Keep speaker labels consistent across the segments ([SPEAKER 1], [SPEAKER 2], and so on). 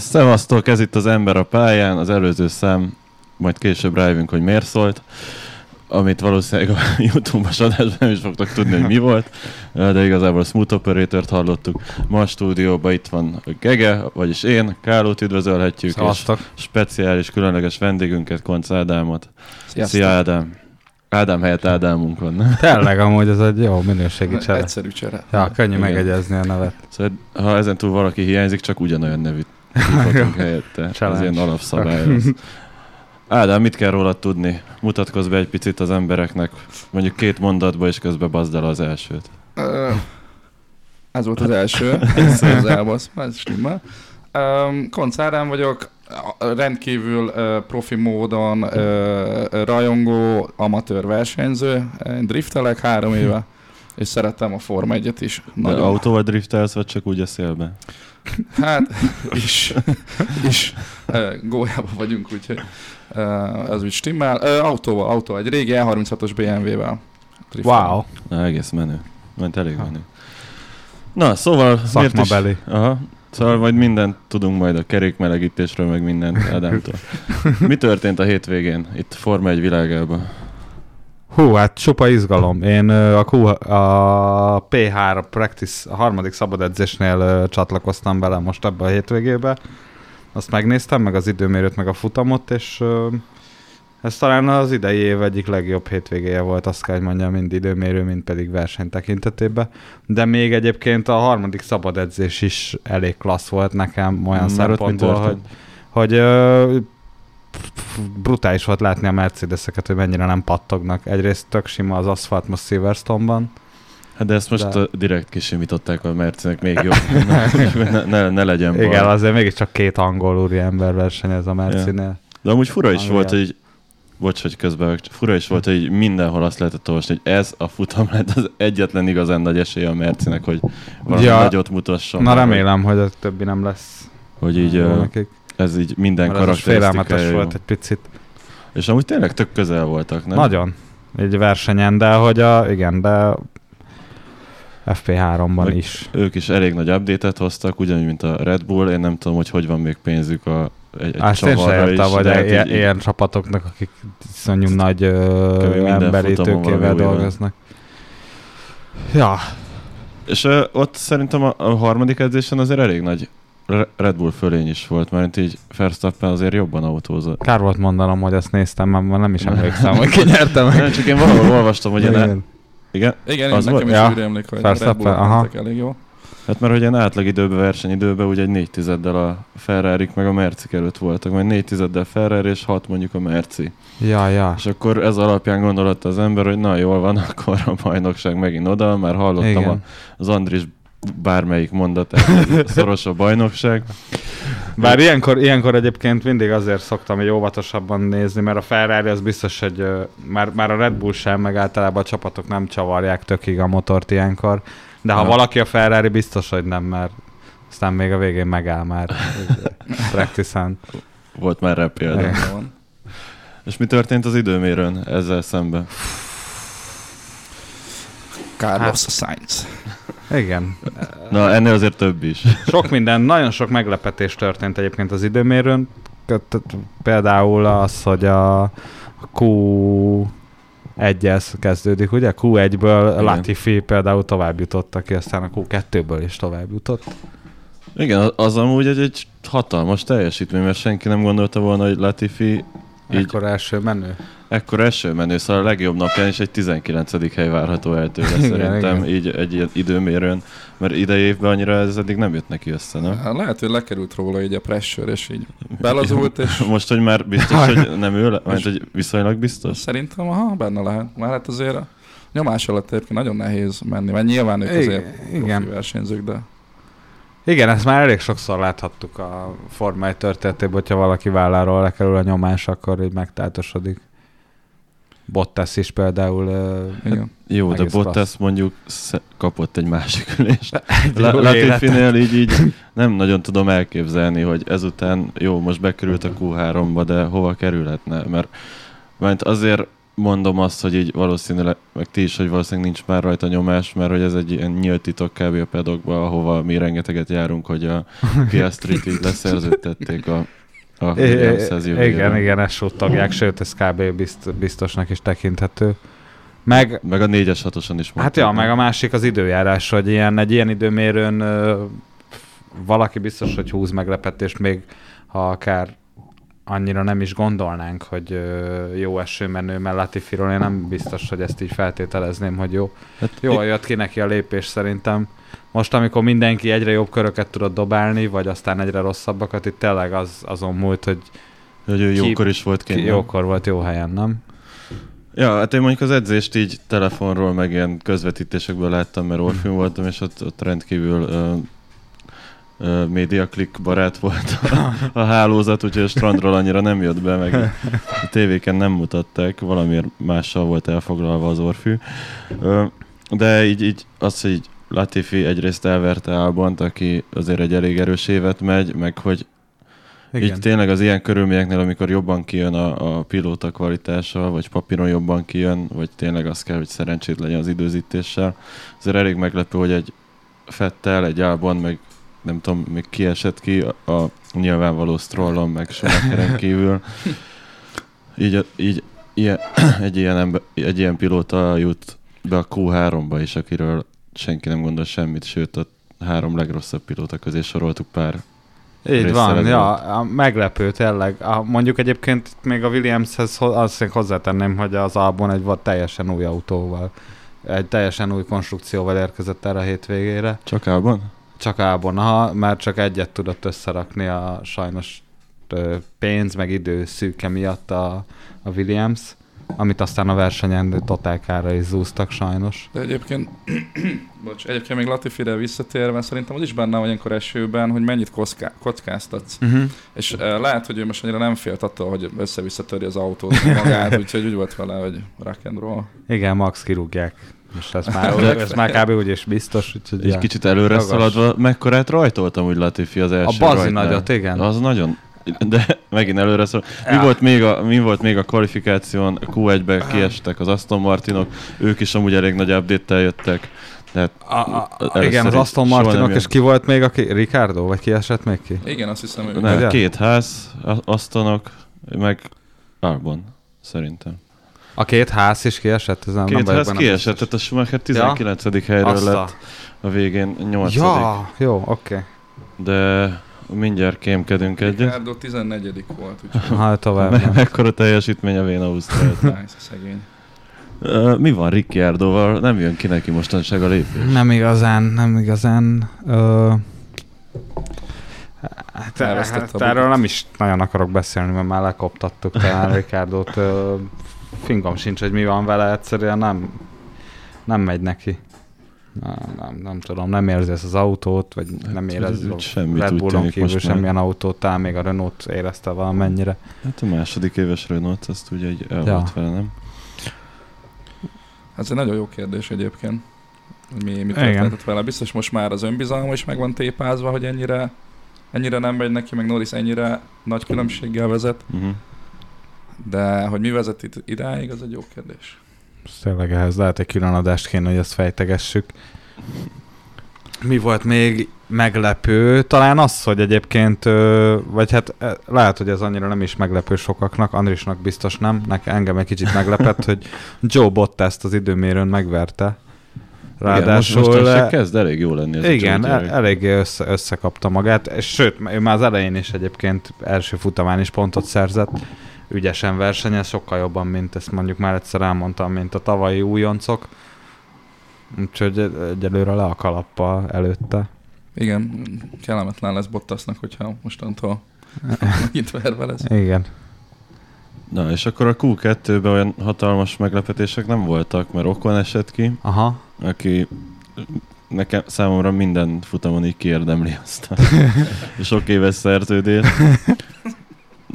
[SPEAKER 1] Szevasztok, ez itt az Ember a pályán, az előző szám, majd később rájövünk, hogy miért szólt, amit valószínűleg a YouTube-os adásban nem is fogtok tudni, hogy mi volt, de igazából a Smooth Operator-t hallottuk. Ma a stúdióban itt van Gege, vagyis én, Kálót üdvözölhetjük,
[SPEAKER 2] Szevasztok.
[SPEAKER 1] és speciális, különleges vendégünket, Konc Ádámot.
[SPEAKER 3] Sziasztok.
[SPEAKER 1] Szia Ádám! Ádám helyett Ádámunk van. nem?
[SPEAKER 2] Tényleg amúgy ez egy jó minőségi csere.
[SPEAKER 3] Egyszerű csere.
[SPEAKER 2] Ja, könnyű
[SPEAKER 1] Igen.
[SPEAKER 2] megegyezni a nevet.
[SPEAKER 1] Szóval, ha ezen túl valaki hiányzik, csak ugyanolyan nevűt hívhatunk helyette. Ez
[SPEAKER 2] Challenge.
[SPEAKER 1] ilyen alapszabály. az. Ádám, mit kell rólad tudni? Mutatkozz be egy picit az embereknek, mondjuk két mondatba, és közben bazd el az elsőt.
[SPEAKER 3] Ez volt az első. Ez az elbasz, ez stimmel. Konc Ádám vagyok, rendkívül uh, profi módon uh, rajongó, amatőr versenyző. Én driftelek három éve, és szerettem a Forma 1-et is.
[SPEAKER 1] De
[SPEAKER 3] Nagyon.
[SPEAKER 1] autóval driftelsz, vagy csak úgy a szélbe?
[SPEAKER 3] Hát, is, is uh, gólyában vagyunk, úgyhogy ez úgy stimmel. Autóval, autó, egy régi E36-os BMW-vel.
[SPEAKER 2] Wow,
[SPEAKER 1] Na, egész menő. Ment elég menő. Na, szóval...
[SPEAKER 2] szakmabeli.
[SPEAKER 1] Aha. Szóval majd mindent tudunk majd a kerékmelegítésről, meg mindent Ádámtól. Mi történt a hétvégén itt Forma 1 világában?
[SPEAKER 2] Hú, hát csupa izgalom. Én a, Q, a P3 Practice, a harmadik szabad edzésnél csatlakoztam bele most ebbe a hétvégébe. Azt megnéztem, meg az időmérőt, meg a futamot, és ez talán az idei év egyik legjobb hétvégéje volt, azt kell, hogy mondjam, mind időmérő, mind pedig verseny tekintetében. De még egyébként a harmadik szabad edzés is elég klassz volt nekem olyan
[SPEAKER 1] mi
[SPEAKER 2] szempontból, hogy hogy brutális volt látni a Mercedeseket, hogy mennyire nem pattognak. Egyrészt tök sima az aszfalt most Silverstone-ban.
[SPEAKER 1] Hát de ezt most
[SPEAKER 2] De-
[SPEAKER 1] direkt kisimították a Mercinek még jobb. ne, ne, ne legyen baj.
[SPEAKER 2] Igen, azért mégiscsak két angol úri ember versenyez a Mercinél.
[SPEAKER 1] De amúgy fura is
[SPEAKER 2] Anglia.
[SPEAKER 1] volt, hogy bocs, hogy közben fura is volt, hogy mindenhol azt lehetett olvasni, hogy ez a futam lett az egyetlen igazán nagy esélye a Mercinek, hogy valami
[SPEAKER 2] Ja.
[SPEAKER 1] nagyot mutasson.
[SPEAKER 2] Na remélem, hogy a többi nem lesz
[SPEAKER 1] Hogy így ö,
[SPEAKER 2] nekik.
[SPEAKER 1] Ez így minden
[SPEAKER 2] Mert
[SPEAKER 1] karakterisztikája
[SPEAKER 2] volt egy picit.
[SPEAKER 1] És amúgy tényleg tök közel voltak, nem?
[SPEAKER 2] Nagyon. Egy versenyen, de hogy a, igen, de FP3-ban
[SPEAKER 1] Meg-
[SPEAKER 2] is.
[SPEAKER 1] Ők is elég nagy update-et hoztak, ugyanúgy, mint a Red Bull. Én nem tudom, hogy hogy van még pénzük a egy, egy
[SPEAKER 2] Azt én se
[SPEAKER 1] csavarra
[SPEAKER 2] értem, vagy
[SPEAKER 1] de hát
[SPEAKER 2] ilyen,
[SPEAKER 1] így-
[SPEAKER 2] ilyen csapatoknak, akik iszonyú nagy ö, emberi tőkével dolgoznak. Ja,
[SPEAKER 1] És ö, ott szerintem a, a harmadik edzésen azért elég nagy Red Bull fölény is volt, mert így Verstappen azért jobban autózott.
[SPEAKER 2] kár volt mondanom, hogy azt néztem, mert már nem is emlékszem, hogy ki nyerte meg.
[SPEAKER 1] Nem, csak én valahol olvastam, hogy én... el-
[SPEAKER 2] Igen.
[SPEAKER 1] Igen?
[SPEAKER 3] Igen,
[SPEAKER 1] Az
[SPEAKER 3] az nekem
[SPEAKER 1] volt?
[SPEAKER 3] is
[SPEAKER 2] Ja.
[SPEAKER 3] rémlik, hogy Red Bullok
[SPEAKER 2] aha.
[SPEAKER 3] elég jó.
[SPEAKER 1] Hát mert hogy ilyen átlagidőben, versenyidőben ugye egy négy tizeddel a ferrari meg a Merci előtt voltak, majd négy tizeddel Ferrari és hat mondjuk a Merci.
[SPEAKER 2] Ja, ja.
[SPEAKER 1] És akkor ez alapján gondolta az ember, hogy na jól van, akkor a bajnokság megint oda, már hallottam a,
[SPEAKER 2] Igen.
[SPEAKER 1] az Andris bármelyik mondatát, hogy szoros a bajnokság.
[SPEAKER 2] Bár ilyenkor, ilyenkor egyébként mindig azért szoktam egy óvatosabban nézni, mert a Ferrari az biztos, hogy ö, már, már a Red Bull sem, meg általában a csapatok nem csavarják tökig a motort ilyenkor. De ha
[SPEAKER 1] Aha.
[SPEAKER 2] valaki a Ferrari, biztos, hogy nem, mert aztán még a végén megáll már practice
[SPEAKER 1] Volt már rá példa.
[SPEAKER 3] Van.
[SPEAKER 1] És mi történt az időmérőn ezzel szemben?
[SPEAKER 3] Carlos
[SPEAKER 2] Hát-
[SPEAKER 3] Sainz.
[SPEAKER 2] Igen.
[SPEAKER 1] Na, ennél azért több is.
[SPEAKER 2] Sok minden, nagyon sok meglepetés történt egyébként az időmérőn. Például az, hogy a Q 1 kezdődik, ugye? Q1-ből
[SPEAKER 1] Igen.
[SPEAKER 2] Latifi például tovább jutott, aki aztán a Q2-ből is tovább jutott.
[SPEAKER 1] Igen, az amúgy egy, egy hatalmas teljesítmény, mert senki nem gondolta volna, hogy Latifi így
[SPEAKER 2] Ekkor első menő.
[SPEAKER 1] ekkor eső menő, szóval a legjobb napján is egy 19. hely várható el tőle
[SPEAKER 2] Igen,
[SPEAKER 1] szerintem,
[SPEAKER 2] igen.
[SPEAKER 1] így egy ilyen időmérőn, mert idei évben annyira ez eddig nem jött neki össze, nem?
[SPEAKER 3] Hát Lehet, hogy lekerült róla így a pressure, és így belazult, és
[SPEAKER 1] Most, hogy már biztos, hogy nem ő, le- mert hogy viszonylag biztos?
[SPEAKER 3] szerintem aha, benne lehet. Már hát azért a nyomás alatt egyébként nagyon nehéz menni, mert nyilván ők azért
[SPEAKER 2] Igen,
[SPEAKER 3] versenyzők, de
[SPEAKER 2] Igen, ezt már elég sokszor láthattuk a Forma 1 történetében, hogyha valaki válláról lekerül a nyomás, akkor így megtátosodik. Bottas is például ö,
[SPEAKER 3] igen.
[SPEAKER 1] Jó, de Bottas
[SPEAKER 2] klassz.
[SPEAKER 1] mondjuk kapott egy másik ülést.
[SPEAKER 2] jó.
[SPEAKER 1] Latifinél így, így nem nagyon tudom elképzelni, hogy ezután jó, most bekerült a Q3-ba, de hova kerülhetne, mert mert azért mondom azt, hogy így valószínűleg, meg ti is, hogy valószínűleg nincs már rajta nyomás, mert hogy ez egy ilyen nyílt titok kb. a pedokba, ahova mi rengeteget járunk, hogy a Piastrit így leszerződtették a, a.
[SPEAKER 2] Igen, igen, ezt suttogják, sőt, ez kb. Bizt, biztosnak is tekinthető. Meg,
[SPEAKER 1] Meg a 4-es 6-oson is
[SPEAKER 2] hát
[SPEAKER 1] mondták,
[SPEAKER 2] ja, meg a másik az időjárás, hogy ilyen, egy ilyen időmérőn ö, valaki biztos, hogy húz meglepetést, még ha akár annyira nem is gondolnánk, hogy jó esőmenő Latifiról, én nem biztos, hogy ezt így feltételezném, hogy jó.
[SPEAKER 1] Hát,
[SPEAKER 2] Jól jött ki neki a lépés szerintem. Most, amikor mindenki egyre jobb köröket tudott dobálni, vagy aztán egyre rosszabbakat, itt tényleg az, azon múlt, hogy
[SPEAKER 1] hogy ő jókor is volt
[SPEAKER 2] ki
[SPEAKER 1] kint.
[SPEAKER 2] jókor volt jó helyen, nem?
[SPEAKER 1] Ja, hát én mondjuk az edzést így telefonról, meg ilyen közvetítésekből láttam, mert Orpheum voltam, és ott, ott rendkívül uh, médiaklik barát volt a, a hálózat, úgyhogy a strandról annyira nem jött be, meg a tévéken nem mutatták, valamiért mással volt elfoglalva az Orfű. De így, így az, hogy így Latifi egyrészt elverte Albont, aki azért egy elég erős évet megy, meg hogy így tényleg az ilyen körülményeknél, amikor jobban kijön a, a pilóta kvalitása, vagy papíron jobban kijön, vagy tényleg az kell, hogy szerencsét legyen az időzítéssel. Azért elég meglepő, hogy egy Fettel, egy Albon, meg nem tudom, még kiesett ki a, a nyilvánvaló Strollon, meg Schumacheren kívül. Így, így ilyen, egy, ilyen ember, egy ilyen pilóta jut be a Q3-ba is, akiről senki nem gondol semmit, sőt a három legrosszabb pilóta közé soroltuk pár
[SPEAKER 2] Így van, ja, a meglepő tényleg. A, mondjuk egyébként még a Williamshez azt hozzátenném, hogy az Albon egy volt teljesen új autóval, egy teljesen új konstrukcióval érkezett erre a hétvégére.
[SPEAKER 1] Csak Albon?
[SPEAKER 2] Csak Albon, aha, mert csak egyet tudott összerakni a sajnos pénz, meg idő szűke miatt a, a Williams, amit aztán a versenyen totálkára is zúztak sajnos.
[SPEAKER 3] De egyébként, bocs, egyébként még Latifire visszatérve, szerintem az is benne van ilyenkor esőben, hogy mennyit kocká, kockáztatsz.
[SPEAKER 2] Uh-huh.
[SPEAKER 3] És uh, lehet, hogy ő most annyira nem félt attól, hogy össze-vissza törje az autót magát, úgyhogy úgy volt vele, hogy rock and roll.
[SPEAKER 2] Igen, Max kirúgják. Most ez már, ez már kb. úgyis biztos, úgyhogy
[SPEAKER 1] Egy
[SPEAKER 2] ja.
[SPEAKER 1] kicsit előre
[SPEAKER 2] Magas.
[SPEAKER 1] szaladva, mekkorát rajtoltam úgy Latifi az
[SPEAKER 2] A
[SPEAKER 1] első
[SPEAKER 2] bazi
[SPEAKER 1] rajtnál.
[SPEAKER 2] nagyot, igen.
[SPEAKER 1] Az nagyon, de megint előre szól. Mi,
[SPEAKER 2] Ja.
[SPEAKER 1] volt még a, mi volt még a kvalifikáción? Q1-be kiestek az Aston Martinok, ők is amúgy elég nagy update-tel jöttek. Tehát
[SPEAKER 2] A, a, a, igen, az Aston Martinok, és ki volt még, aki, Ricardo, vagy ki esett még ki?
[SPEAKER 3] Igen, azt hiszem, ő.
[SPEAKER 2] Ugye?
[SPEAKER 1] két ház, a- Astonok, meg Albon, szerintem.
[SPEAKER 2] A két ház is kiesett? Ez nem, nem
[SPEAKER 1] Két
[SPEAKER 2] vagyok
[SPEAKER 1] ház kiesett, tehát a Schumacher 19. helyről
[SPEAKER 2] Azt a-
[SPEAKER 1] lett a végén 8.
[SPEAKER 2] Ja, jó, oké.
[SPEAKER 1] De mindjárt kémkedünk egyet.
[SPEAKER 3] Ricardo 14 volt, úgyhogy
[SPEAKER 2] Ha tovább. Nem.
[SPEAKER 1] mekkora teljesítmény a Vén Ausztrál.
[SPEAKER 3] nice, szegény.
[SPEAKER 1] Mi van Ricciardoval? Nem jön ki neki mostanság a lépés.
[SPEAKER 2] Nem igazán, nem igazán. Ö... Hát, hát erről nem is nagyon akarok beszélni, mert már lekoptattuk talán Ricardo-t. Fingom sincs, hogy mi van vele, egyszerűen nem, nem megy neki. Nem, nem, nem tudom, nem érzi ezt az autót, vagy
[SPEAKER 1] Hát,
[SPEAKER 2] nem érez Red Bullon kívül
[SPEAKER 1] most már.
[SPEAKER 2] semmilyen autót, talán még a Renault érezte valamennyire.
[SPEAKER 1] Hát a második éves Renault, azt ugye egy el
[SPEAKER 2] Ja.
[SPEAKER 1] volt vele, nem?
[SPEAKER 3] Ez egy nagyon jó kérdés egyébként. Mi, mi történhetett vele. Biztos most már az önbizalma is meg van tépázva, hogy ennyire, ennyire nem megy neki, meg Norris ennyire nagy különbséggel vezet.
[SPEAKER 1] Uh-huh.
[SPEAKER 3] De hogy mi vezet itt idáig, az egy jó kérdés.
[SPEAKER 2] Tényleg ehhez lehet egy külön adást kéne, hogy ezt fejtegessük. Mi volt még meglepő? Talán az, hogy egyébként, vagy hát eh, lehet, hogy ez annyira nem is meglepő sokaknak, Andrisnak biztos nem, nekem engem egy kicsit meglepett, hogy Joe Bottas az időmérőn megverte. Ráadásul...
[SPEAKER 1] igen, most, most kezd elég jó lenni ez
[SPEAKER 2] igen,
[SPEAKER 1] a
[SPEAKER 2] el,
[SPEAKER 1] gyerek.
[SPEAKER 2] eléggé össze, összekapta magát, és sőt, ő már az elején is egyébként első futamán is pontot szerzett, ügyesen versenyez, sokkal jobban, mint ezt mondjuk már egyszer elmondtam, mint a tavalyi újoncok. Úgyhogy egyelőre le a kalappal előtte.
[SPEAKER 3] Igen, kellemetlen lesz Bottasnak, hogyha mostantól itt verve lesz.
[SPEAKER 2] Igen.
[SPEAKER 1] Na, és akkor a Q2-ben olyan hatalmas meglepetések nem voltak, mert Okon esett ki,
[SPEAKER 2] Aha.
[SPEAKER 1] aki nekem számomra minden futamon így kiérdemli azt a sok éves szerződést.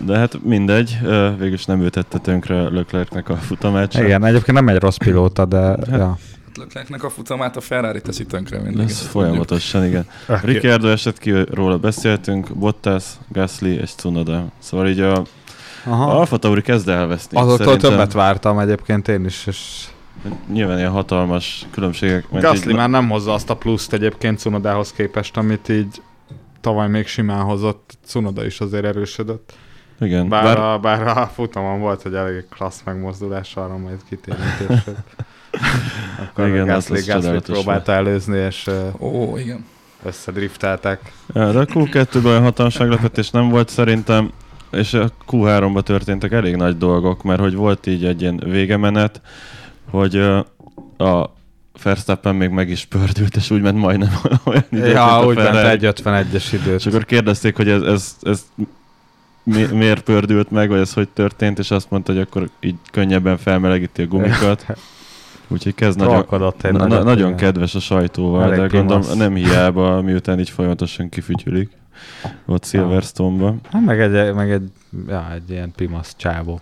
[SPEAKER 1] De hát mindegy, végülis nem ő tette tönkre Leclercnek a futamát sem.
[SPEAKER 2] Igen, egyébként nem egy rossz pilóta, de...
[SPEAKER 1] Hát,
[SPEAKER 2] ja.
[SPEAKER 3] Leclercnek a futamát a Ferrari teszi tönkre mindig.
[SPEAKER 1] Ez folyamatosan, igen. Ricciardo esett ki, róla beszéltünk, Bottas, Gasly és Tsunoda. Szóval így a,
[SPEAKER 2] Aha.
[SPEAKER 1] Alfa Tauri kezd elveszni.
[SPEAKER 2] Azoktól
[SPEAKER 1] szerintem.
[SPEAKER 2] többet vártam egyébként én is, és
[SPEAKER 1] Nyilván ilyen hatalmas különbségek.
[SPEAKER 2] Gasly
[SPEAKER 1] így-
[SPEAKER 2] már nem hozza azt a pluszt egyébként Cunodához képest, amit így tavaly még simán hozott. Cunoda is azért erősödött.
[SPEAKER 1] Igen,
[SPEAKER 2] Bár,
[SPEAKER 1] bár,
[SPEAKER 2] a, bár a futamon volt, hogy elég klassz megmozdulás, arra majd kitérünk később. Akkor
[SPEAKER 1] Igen, az-
[SPEAKER 2] Gasly,
[SPEAKER 1] az
[SPEAKER 2] Gasly próbálta előzni, és
[SPEAKER 3] Ó, igen.
[SPEAKER 2] összedrifteltek.
[SPEAKER 1] Ja, de a Q2-ben olyan hatalmas meglepetés nem volt szerintem, és a Q3-ban történtek elég nagy dolgok, mert hogy volt így egy ilyen végemenet, hogy a Verstappen még meg is pördült, és úgy ment majdnem olyan időt,
[SPEAKER 2] Ja,
[SPEAKER 1] a
[SPEAKER 2] úgy ment
[SPEAKER 1] Ferrari.
[SPEAKER 2] egy 51-es időt.
[SPEAKER 1] És akkor kérdezték, hogy ez, ez, ez mi, miért pördült meg, vagy ez hogy történt, és azt mondta, hogy akkor így könnyebben felmelegíti a gumikat. Úgyhogy kezd nagyon, na, na, nagyon kedves a sajtóval,
[SPEAKER 2] Elég
[SPEAKER 1] de gondolom
[SPEAKER 2] pimasz.
[SPEAKER 1] nem hiába, miután így folyamatosan kifütyülik ott Silverstone-ba.
[SPEAKER 2] Hát meg egy, meg egy, ja, egy ilyen pimasz csávó.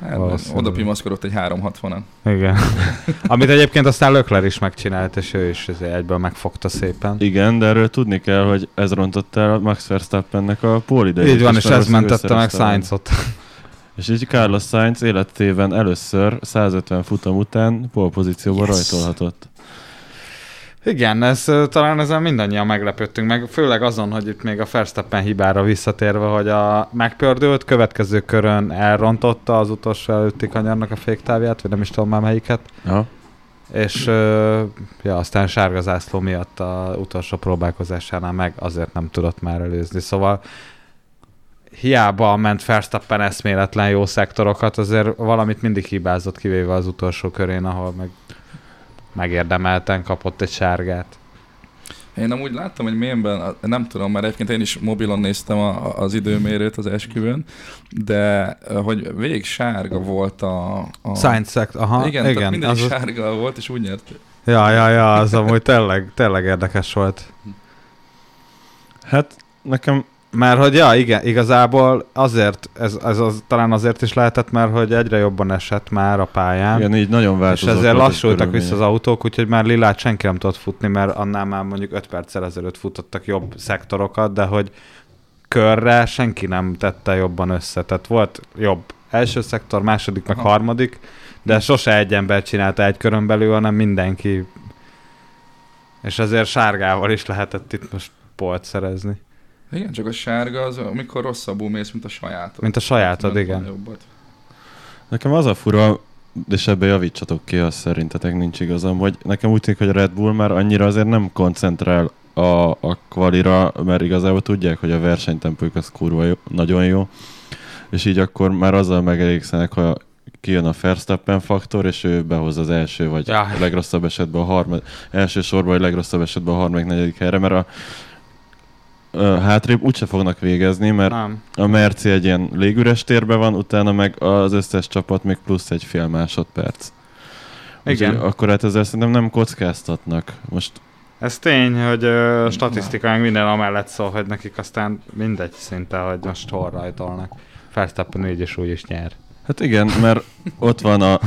[SPEAKER 3] Hát, oda pimaszkodott egy 360-an.
[SPEAKER 2] Igen. Amit egyébként aztán Lökler is megcsinált, és ő is egyből megfogta szépen.
[SPEAKER 1] Igen, de erről tudni kell, hogy ez rontott el Max Verstappennek a pole
[SPEAKER 2] Így van, és ez mentette meg Sainzot.
[SPEAKER 1] És így Carlos Sainz életében először 150 futam után pole pozícióban
[SPEAKER 2] yes.
[SPEAKER 1] rajtolhatott.
[SPEAKER 2] Igen, ez, talán ezen mindannyian meglepődtünk, meg főleg azon, hogy itt még a Verstappen hibára visszatérve, hogy a megpördült, következő körön elrontotta az utolsó előtti kanyarnak a féktávját, vagy nem is tudom már melyiket,
[SPEAKER 1] Ja.
[SPEAKER 2] és ö, ja, aztán sárga zászló miatt a utolsó próbálkozásánál meg azért nem tudott már előzni. Szóval hiába ment Verstappen eszméletlen jó szektorokat, azért valamit mindig hibázott, kivéve az utolsó körén, ahol meg megérdemelten kapott egy sárgát.
[SPEAKER 3] Én amúgy láttam egy mémben, nem tudom, mert egyébként én is mobilon néztem a, az időmérőt az esküvőn, de eh, hogy végig sárga volt a... a
[SPEAKER 2] Science szekt, aha,
[SPEAKER 3] igen,
[SPEAKER 2] igen,
[SPEAKER 3] mindegy
[SPEAKER 2] az,
[SPEAKER 3] sárga volt, és úgy nyert.
[SPEAKER 2] ja, ja, ja, az amúgy tényleg, tényleg érdekes volt.
[SPEAKER 1] Hát nekem
[SPEAKER 2] Mert hogy ja, igen, igazából azért, ez, ez az, talán azért is lehetett, mert hogy egyre jobban esett már a pályán.
[SPEAKER 1] igen, így nagyon
[SPEAKER 2] És
[SPEAKER 1] változott.
[SPEAKER 2] ezért
[SPEAKER 1] volt a
[SPEAKER 2] lassultak vissza az autók, úgyhogy már lilát senki nem tudott futni, mert annál már mondjuk 5 perccel ezelőtt futottak jobb szektorokat, de hogy körre senki nem tette jobban össze. Tehát volt jobb első szektor, második, meg
[SPEAKER 3] Aha.
[SPEAKER 2] harmadik, de sose egy ember csinálta egy körön belül, hanem mindenki. És ezért sárgával is lehetett itt most polt szerezni.
[SPEAKER 3] Igen, csak a sárga az, amikor rosszabbul mész, mint a sajátod.
[SPEAKER 2] Mint a sajátod,
[SPEAKER 3] Nem
[SPEAKER 2] igen.
[SPEAKER 3] Jobbat.
[SPEAKER 1] Nekem az a fura, és ebbe javítsatok ki, azt szerintetek nincs igazam, hogy nekem úgy tűnik, hogy a Red Bull már annyira azért nem koncentrál a, a kvalira, mert igazából tudják, hogy a versenytempójuk az kurva jó, nagyon jó, és így akkor már azzal megelégszenek, ha kijön a Verstappen faktor, és ő behoz az első, vagy
[SPEAKER 2] Ja.
[SPEAKER 1] ja. legrosszabb esetben a harmad, első sorban, vagy legrosszabb esetben a harmadik, negyedik helyre, mert a, a hátrébb úgyse fognak végezni, mert
[SPEAKER 2] Nem.
[SPEAKER 1] a Merci egy ilyen légüres térben van, utána meg az összes csapat még plusz egy fél másodperc.
[SPEAKER 2] Igen.
[SPEAKER 1] Úgyhogy akkor hát ezzel szerintem nem kockáztatnak. Most
[SPEAKER 2] Ez tény, hogy ö, statisztikánk minden amellett szól, hogy nekik aztán mindegy szinte, hogy most hol rajtolnak. Verstappen így és úgy is nyer.
[SPEAKER 1] hát igen, mert ott van a,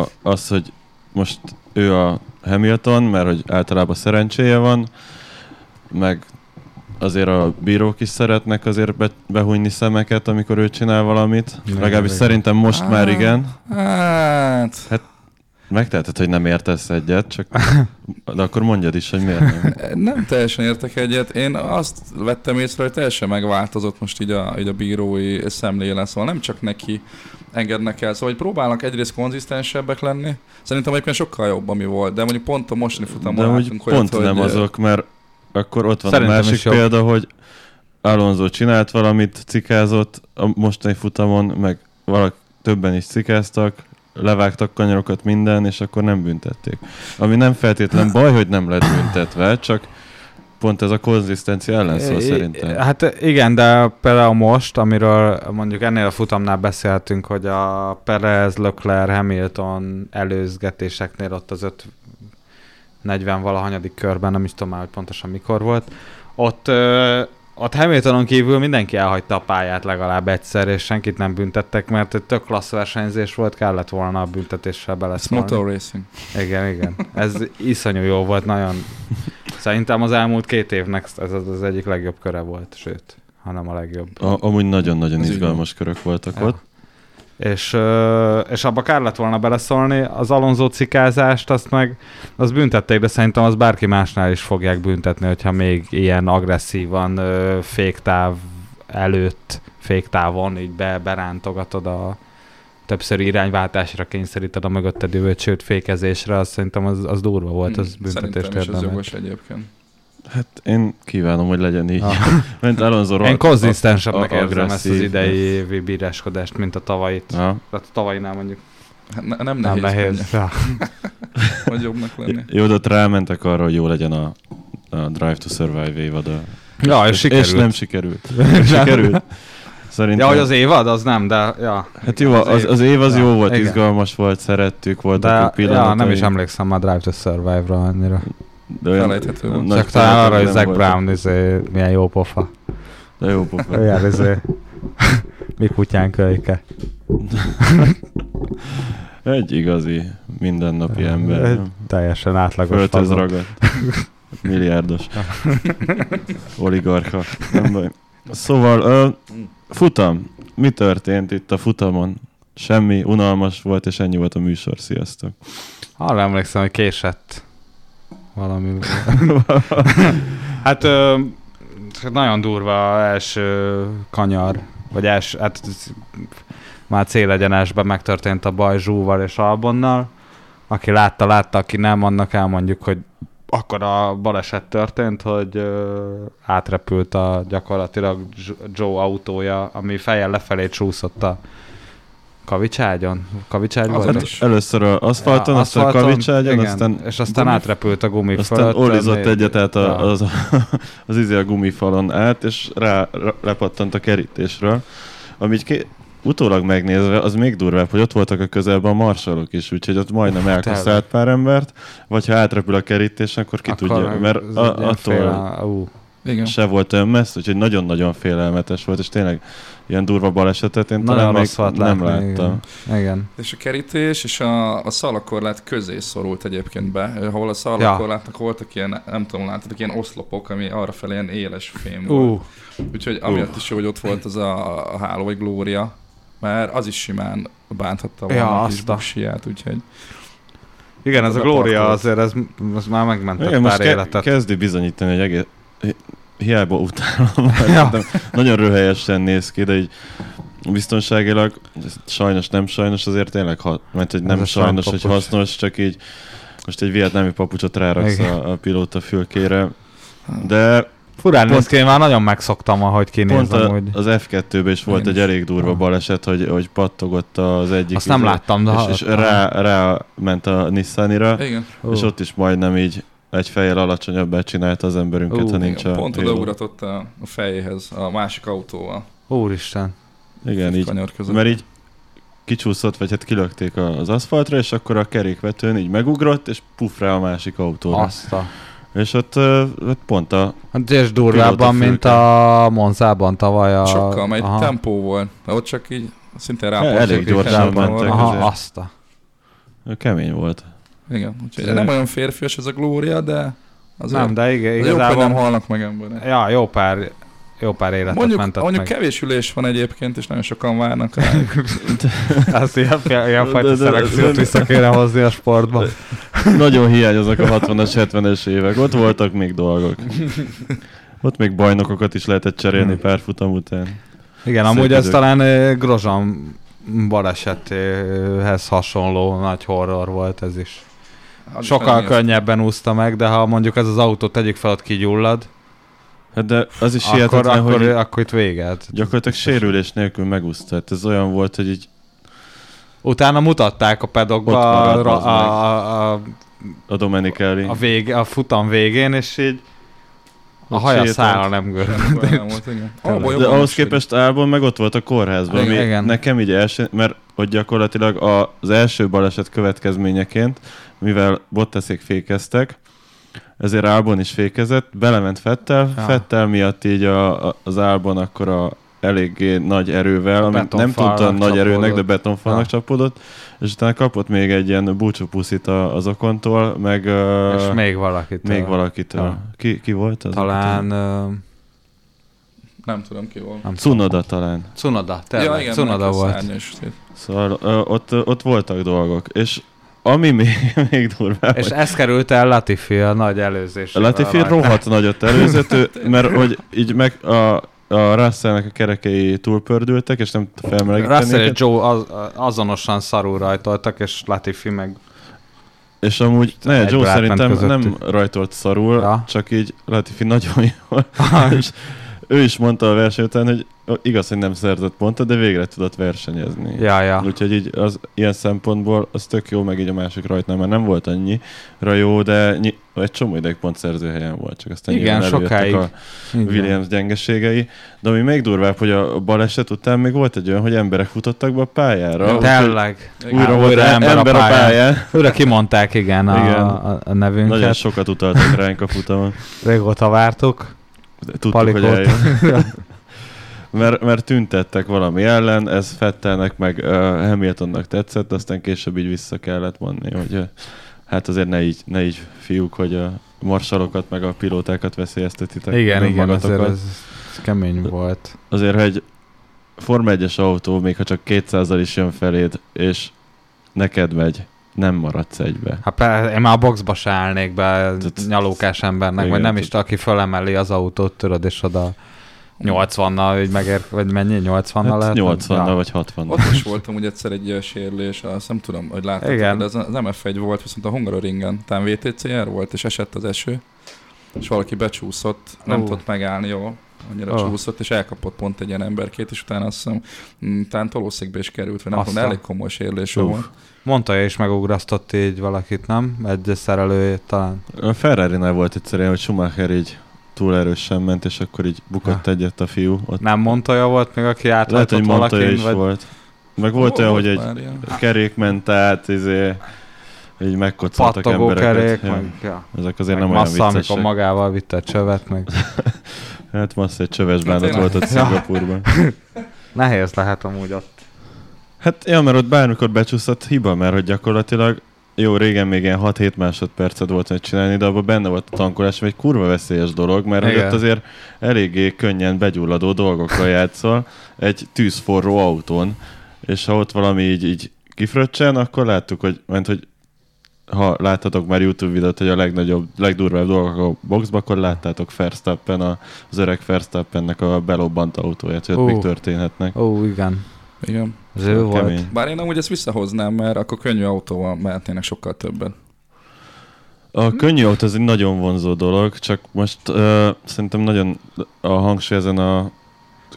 [SPEAKER 1] a, az, hogy most ő a Hamilton, mert hogy általában szerencséje van, meg azért a bírók is szeretnek azért be, behújni szemeket, amikor ő csinál valamit.
[SPEAKER 2] Igen,
[SPEAKER 1] Legalábbis
[SPEAKER 2] igen.
[SPEAKER 1] szerintem most már
[SPEAKER 3] Á.
[SPEAKER 1] igen.
[SPEAKER 3] Hát,
[SPEAKER 1] Megteheted, hogy nem értesz egyet, csak de akkor mondjad is, hogy miért nem.
[SPEAKER 3] nem teljesen értek egyet. Én azt vettem észre, hogy teljesen megváltozott most így a, így a bírói szemlélet, szóval nem csak neki engednek el, szóval hogy próbálnak egyrészt konzisztensebbek lenni. Szerintem egyébként sokkal jobb, ami volt, de mondjuk pont a mostani futamon
[SPEAKER 1] De
[SPEAKER 3] olyat,
[SPEAKER 1] pont
[SPEAKER 3] hogy
[SPEAKER 1] nem azok, mert akkor ott van
[SPEAKER 2] Szerintem
[SPEAKER 1] a másik
[SPEAKER 2] jobb.
[SPEAKER 1] példa, hogy Alonso csinált valamit, cikázott a mostani futamon, meg valak többen is cikáztak, levágtak kanyarokat minden, és akkor nem büntették. Ami nem feltétlen baj, hogy nem lett büntetve, csak pont ez a konzisztencia ellen szól
[SPEAKER 2] I-
[SPEAKER 1] szerintem.
[SPEAKER 2] Hát igen, de például most, amiről mondjuk ennél a futamnál beszéltünk, hogy a Perez, Leclerc, Hamilton előzgetéseknél ott az 5 40 valahanyadik körben, nem is tudom már, hogy pontosan mikor volt, ott, ö, ott Hamiltonon kívül mindenki elhagyta a pályát legalább egyszer, és senkit nem büntettek, mert egy tök klassz versenyzés volt, kellett volna a büntetéssel beleszólni.
[SPEAKER 3] motor racing.
[SPEAKER 2] Igen, igen. Ez iszonyú jó volt, nagyon. Szerintem az elmúlt két évnek ez az, az egyik legjobb köre volt, sőt, hanem a legjobb.
[SPEAKER 1] A, amúgy nagyon-nagyon izgalmas körök voltak
[SPEAKER 2] Ja.
[SPEAKER 1] ott.
[SPEAKER 2] És, és abba kár lett volna beleszólni, az Alonso cikázást, azt meg az büntették, de szerintem az bárki másnál is fogják büntetni, hogyha még ilyen agresszívan féktáv előtt, féktávon így be, berántogatod a többszöri irányváltásra kényszeríted a mögötted jövőt, sőt fékezésre, az szerintem az, az durva volt, az büntetést
[SPEAKER 3] Szerintem is az jogos egyébként.
[SPEAKER 1] Hát én kívánom, hogy legyen így.
[SPEAKER 2] Ah.
[SPEAKER 1] Mert Alonso
[SPEAKER 2] Én konzisztensebbnek érzem ezt az idei évi bíráskodást, mint a tavait.
[SPEAKER 1] Ja.
[SPEAKER 2] Tehát a tavainál mondjuk
[SPEAKER 3] Hát ne, nem
[SPEAKER 2] nem
[SPEAKER 3] nehéz,
[SPEAKER 2] nehéz. Ja.
[SPEAKER 3] nagyobbnak lenni.
[SPEAKER 1] Jó, de ott rámentek arra, hogy jó legyen a, a Drive to Survive évad. A,
[SPEAKER 2] Ja, és sikerült.
[SPEAKER 1] És nem sikerült. Nem sikerült. Szerintem.
[SPEAKER 2] Ja, hogy az évad, az nem, de ja.
[SPEAKER 1] Hát jó, az, az év az
[SPEAKER 2] Ja,
[SPEAKER 1] jó volt,
[SPEAKER 2] igen.
[SPEAKER 1] izgalmas volt, szerettük, voltak
[SPEAKER 2] De
[SPEAKER 1] jó
[SPEAKER 2] ja,
[SPEAKER 1] pillanatai.
[SPEAKER 2] nem is emlékszem már Drive to Survive-ra annyira.
[SPEAKER 1] De olyan
[SPEAKER 3] Felejthető volt.
[SPEAKER 1] nagy
[SPEAKER 2] Csak talán arra, hogy Zac. Brown izé, milyen jó pofa.
[SPEAKER 1] De jó pofa.
[SPEAKER 2] Olyan izé. Mi kutyán kölyke.
[SPEAKER 1] Egy igazi, mindennapi ember.
[SPEAKER 2] Egy? Teljesen átlagos fazon.
[SPEAKER 1] ragadt. Milliárdos. Oligarcha. Nem baj. Szóval, ö, futam. Mi történt itt a futamon? Semmi, unalmas volt, és ennyi volt a műsor. Sziasztok.
[SPEAKER 2] Arra emlékszem, hogy késett valami. hát ö, nagyon durva első kanyar, vagy első, hát már célegyenesben megtörtént a baj Zsúval és Albonnal. Aki látta, látta, aki nem, annak elmondjuk, hogy akkor a baleset történt, hogy ö, átrepült a gyakorlatilag Joe autója, ami fejjel lefelé csúszott a kavicságyon. Kavicságy volt?
[SPEAKER 3] is.
[SPEAKER 1] Hát Először az aszfalton,
[SPEAKER 2] Ja,
[SPEAKER 1] aztán a
[SPEAKER 2] aszfalton,
[SPEAKER 1] kavicságyon,
[SPEAKER 2] igen,
[SPEAKER 1] aztán
[SPEAKER 2] és aztán
[SPEAKER 1] gumi-
[SPEAKER 2] átrepült a gumi
[SPEAKER 1] Aztán
[SPEAKER 2] fölött,
[SPEAKER 1] olizott egyet át
[SPEAKER 2] Ja.
[SPEAKER 1] a, az, az izé a gumifalon át, és rá, rá lepattant a kerítésről, ami így ké, utólag megnézve, az még durvább, hogy ott voltak a közelben a marsalok is, úgyhogy ott majdnem elkasztált pár embert, vagy ha átrepül a kerítés, akkor ki
[SPEAKER 2] Akkor
[SPEAKER 1] tudja, mert a, attól
[SPEAKER 2] fél- ú,
[SPEAKER 3] Igen.
[SPEAKER 1] se volt olyan messze, úgyhogy nagyon-nagyon félelmetes volt, és tényleg ilyen durva balesetet én
[SPEAKER 2] Nagyon
[SPEAKER 1] talán még
[SPEAKER 2] volt
[SPEAKER 1] nem
[SPEAKER 2] látni,
[SPEAKER 1] láttam.
[SPEAKER 2] Igen. igen.
[SPEAKER 3] És a kerítés és a, a szalakorlát közé szorult egyébként be, ahol a szalakorlátnak voltak ilyen, nem tudom, láttatok, ilyen oszlopok, ami arra felé ilyen éles fém volt.
[SPEAKER 2] Ú,
[SPEAKER 3] Úgyhogy amiatt is jó, hogy ott volt az a, a háló, vagy glória, mert az is simán bánthatta volna
[SPEAKER 2] Ja,
[SPEAKER 3] a kis
[SPEAKER 2] a-
[SPEAKER 3] buksiját, úgyhogy
[SPEAKER 2] igen, ez a Gloria
[SPEAKER 3] parkolt.
[SPEAKER 2] azért, ez, ez már megmentett
[SPEAKER 1] Igen, most
[SPEAKER 2] pár
[SPEAKER 1] ke-
[SPEAKER 2] életet.
[SPEAKER 1] kezdi bizonyítani, hogy egész... hi- Hiába utálom,
[SPEAKER 2] Ja.
[SPEAKER 1] nagyon röhelyesen néz ki, de így biztonságilag, ez sajnos nem sajnos, azért tényleg, ha, mert hogy
[SPEAKER 2] Ez
[SPEAKER 1] nem
[SPEAKER 2] a
[SPEAKER 1] sajnos, hogy hasznos, csak így most egy vietnámi papucsot ráraksz
[SPEAKER 2] Igen.
[SPEAKER 1] a, a pilóta fülkére, de
[SPEAKER 2] Furán
[SPEAKER 1] pont-
[SPEAKER 2] néz ki, én már nagyon megszoktam, ahogy
[SPEAKER 1] pont
[SPEAKER 2] kinézem,
[SPEAKER 1] a,
[SPEAKER 2] hogy...
[SPEAKER 1] az F2-ben is volt
[SPEAKER 3] Én
[SPEAKER 1] egy
[SPEAKER 3] is.
[SPEAKER 1] elég durva
[SPEAKER 2] Ah.
[SPEAKER 1] baleset, hogy, hogy pattogott az egyik
[SPEAKER 2] Azt nem
[SPEAKER 1] izé,
[SPEAKER 2] láttam, de...
[SPEAKER 1] és, és rá, rá ment a Nissanira,
[SPEAKER 3] igen,
[SPEAKER 1] és ott is majdnem így egy fejjel alacsonyabbá csinálta az emberünket,
[SPEAKER 2] Ú,
[SPEAKER 1] ha nincs
[SPEAKER 3] igen
[SPEAKER 1] a
[SPEAKER 3] pont odaugratott a, a fejéhez a másik autóval.
[SPEAKER 2] Úristen.
[SPEAKER 1] Igen, így, mert így kicsúszott, vagy hát kilökték a- az aszfaltra, és akkor a kerékvetőn így megugrott, és puf rá a másik autóra.
[SPEAKER 2] Azt a...
[SPEAKER 1] És ott ott pont a...
[SPEAKER 2] Hát és durvábban, mint a Monzában tavaly a...
[SPEAKER 3] Sokkal, mert
[SPEAKER 2] Aha.
[SPEAKER 3] tempó volt. De ott csak így szinte
[SPEAKER 1] Elég
[SPEAKER 3] rápoltak.
[SPEAKER 1] gyorsan mentek
[SPEAKER 2] Aha,
[SPEAKER 1] azért.
[SPEAKER 2] azt a...
[SPEAKER 1] Kemény volt.
[SPEAKER 3] Igen, úgyhogy
[SPEAKER 1] De-
[SPEAKER 3] nem olyan férfias ez a glória, de azért
[SPEAKER 2] Nem, de igen,
[SPEAKER 3] hogy
[SPEAKER 2] igazából...
[SPEAKER 3] nem halnak meg emberek.
[SPEAKER 2] Ja, jó pár, jó pár életet
[SPEAKER 3] Mondjuk,
[SPEAKER 2] mentett
[SPEAKER 3] mondjuk
[SPEAKER 2] meg.
[SPEAKER 3] kevés ülés van egyébként, és nagyon sokan várnak rá.
[SPEAKER 2] Ezt ilyen, ilyen fajta szelekciót vissza kéne hozni a sportba.
[SPEAKER 1] Nagyon hiányoznak a 60-as, 70-es évek. Ott voltak még dolgok. Ott még bajnokokat is lehetett cserélni pár futam után.
[SPEAKER 2] Igen,
[SPEAKER 1] Szép
[SPEAKER 2] amúgy ez
[SPEAKER 1] idők.
[SPEAKER 2] talán eh, Grozan balesetéhez hasonló nagy horror volt ez is. Sokkal könnyebben úszta meg, de ha mondjuk ez az autó tegyük fel, ott kigyullad,
[SPEAKER 1] Hát de az is
[SPEAKER 2] akkor,
[SPEAKER 1] hihetetlen,
[SPEAKER 2] akkor,
[SPEAKER 1] hogy
[SPEAKER 2] akkor itt vége.
[SPEAKER 1] gyakorlatilag sérülés nélkül megúszta. Hát ez olyan volt, hogy így
[SPEAKER 2] Utána mutatták a pedokba a, a, a, a,
[SPEAKER 1] a Domenicali.
[SPEAKER 2] a, vége, a futam végén, és így a haja szára nem.
[SPEAKER 3] Abból
[SPEAKER 1] De ahhoz képest Álban meg ott volt a kórházban, ami
[SPEAKER 2] igen.
[SPEAKER 1] nekem így első, mert hogy gyakorlatilag az első baleset következményeként, mivel Bottaszék fékeztek, ezért Álbon is fékezett, belement Fettel,
[SPEAKER 2] Ja.
[SPEAKER 1] Fettel miatt így a, a, az Álbon akkor a eléggé nagy erővel,
[SPEAKER 2] A
[SPEAKER 1] amit nem tudtam nagy erőnek, de
[SPEAKER 2] csapódott.
[SPEAKER 1] betonfalnak
[SPEAKER 2] Ja.
[SPEAKER 1] csapódott, és utána kapott még egy ilyen búcsúpuszit az okontól, meg uh,
[SPEAKER 2] És még valakit.
[SPEAKER 1] még valakitől.
[SPEAKER 2] Ja.
[SPEAKER 1] Ki, ki volt az?
[SPEAKER 2] Talán... ö,
[SPEAKER 3] Nem tudom ki volt.
[SPEAKER 2] Nem
[SPEAKER 1] Cunoda talán.
[SPEAKER 2] Cunoda, tényleg, ja, Cunoda
[SPEAKER 3] meg
[SPEAKER 2] volt.
[SPEAKER 1] Szóval ö, ott, ott voltak dolgok, és ami még, még durvább,
[SPEAKER 2] És
[SPEAKER 1] hogy
[SPEAKER 2] ez került el Latifi a nagy előzés.
[SPEAKER 1] a Latifi rohadt nagyot előzött, ő- mert hogy így meg a, a Russellnek a kerekei túlpördültek, és nem tudta felmelegíteni
[SPEAKER 2] Russell és Joe az, azonosan szarul rajtoltak, és Latifi meg
[SPEAKER 1] és amúgy ne, Joe szerintem nem
[SPEAKER 2] közöttük.
[SPEAKER 1] rajtolt szarul,
[SPEAKER 2] Ja.
[SPEAKER 1] csak így Latifi nagyon jól, és ő is mondta a verseny után, hogy igaz, hogy nem szerzett pontot, de végre tudott versenyezni.
[SPEAKER 2] Ja, ja.
[SPEAKER 1] Úgyhogy így az ilyen szempontból az tök jó, meg így a másik rajtnál, mert nem volt annyira jó, de ny- egy csomó ideig pontszerző helyen volt, csak aztán
[SPEAKER 2] Igen, sokáig.
[SPEAKER 1] a Williams gyengeségei. De ami még durvább, hogy a baleset után még volt egy olyan, hogy emberek futottak be a pályára.
[SPEAKER 2] Tényleg.
[SPEAKER 1] Újra
[SPEAKER 2] Á,
[SPEAKER 1] volt
[SPEAKER 2] újra ember, a pályán. Újra kimondták, igen, a,
[SPEAKER 1] Igen.
[SPEAKER 2] a, a nevünket.
[SPEAKER 1] Nagyon sokat utaltak ránk a futamon.
[SPEAKER 2] Régóta vártuk.
[SPEAKER 1] Tudtuk,
[SPEAKER 2] Palikot.
[SPEAKER 1] hogy eljön. mert, mert tüntettek valami ellen, ez Fettelnek meg uh, Hamiltonnak tetszett, aztán később így vissza kellett mondni, hogy uh, hát azért ne így, ne így fiúk, hogy a marsalokat meg a pilótákat veszélyeztetitek.
[SPEAKER 2] igen, igen, azért
[SPEAKER 1] magatokat.
[SPEAKER 2] ez, ez kemény volt.
[SPEAKER 1] Azért, ha egy Forma 1-es autó, még ha csak 200-al is jön feléd, és neked megy, nem maradsz egybe.
[SPEAKER 2] Hát én már a boxba se állnék be nyalókás embernek, vagy nem is, aki fölemeli az autót, tudod, és oda 80-nal, hogy megér, vagy mennyi, 80-nal
[SPEAKER 1] Hát
[SPEAKER 2] lehet?
[SPEAKER 1] 80
[SPEAKER 2] Ja.
[SPEAKER 1] vagy 60
[SPEAKER 3] Ott is voltam ugye egyszer egy ilyen sérülés, azt nem tudom, hogy láttad,
[SPEAKER 2] Igen.
[SPEAKER 3] de az, az MF1 volt, viszont a Hungaroringen, talán VTCR volt, és esett az eső, és valaki becsúszott, nem
[SPEAKER 2] Ó.
[SPEAKER 3] tudott megállni jól, annyira
[SPEAKER 2] Ó.
[SPEAKER 3] csúszott, és elkapott pont egy ilyen emberkét, és utána azt hiszem, mm, talán tolószékbe is került, vagy nem tudom, elég komoly sérülés volt.
[SPEAKER 2] Mondta is megugrasztott így valakit, nem? Egy szerelőjét talán.
[SPEAKER 1] A Ferrari-nál volt egyszerűen, hogy Schumacher így túl erősen ment, és akkor így bukott egyet a fiú. Ott
[SPEAKER 2] Nem Montoya volt még, aki
[SPEAKER 1] lehet,
[SPEAKER 2] áthajtott
[SPEAKER 1] hogy Montoya
[SPEAKER 2] valakin,
[SPEAKER 1] is
[SPEAKER 2] vagy...
[SPEAKER 1] volt. Meg volt olyan, hogy egy
[SPEAKER 3] ilyen.
[SPEAKER 1] kerék ment át, izé, így megkocoltak
[SPEAKER 2] pattogó
[SPEAKER 1] embereket.
[SPEAKER 2] kerék,
[SPEAKER 1] Ja.
[SPEAKER 2] meg, ja.
[SPEAKER 1] Ezek azért
[SPEAKER 2] meg
[SPEAKER 1] nem olyan
[SPEAKER 2] massza, amikor
[SPEAKER 1] viccesek.
[SPEAKER 2] magával vitte a csövet, meg
[SPEAKER 1] Hát most egy csöves bánat
[SPEAKER 3] tényleg.
[SPEAKER 1] volt ott. Szingapurban.
[SPEAKER 2] nehéz lehet amúgy ott.
[SPEAKER 1] Hát ja, mert ott bármikor becsúszott hiba, mert hogy gyakorlatilag jó, régen még ilyen 6-7 másodpercet volt hogy csinálni, de abban benne volt a tankolás, ami egy kurva veszélyes dolog, mert hogy ott azért eléggé könnyen begyulladó dolgokra játszol egy tűzforró autón, és ha ott valami így, így kifröccsen, akkor láttuk, hogy, ment, hogy ha láttatok már YouTube videót, hogy a legnagyobb, legdurvább dolgok a boxba, akkor láttátok Verstappen, a, az öreg Verstappennek a belobbant autóját, hogy ott
[SPEAKER 2] Ó.
[SPEAKER 1] még történhetnek.
[SPEAKER 2] Ó, igen.
[SPEAKER 3] Igen.
[SPEAKER 2] Az ő volt.
[SPEAKER 1] Kemény.
[SPEAKER 3] Bár én amúgy ezt visszahoznám, mert akkor könnyű autóval mehetnének sokkal többen.
[SPEAKER 1] A könnyű autó az egy nagyon vonzó dolog, csak most uh, szerintem nagyon a hangsúly ezen a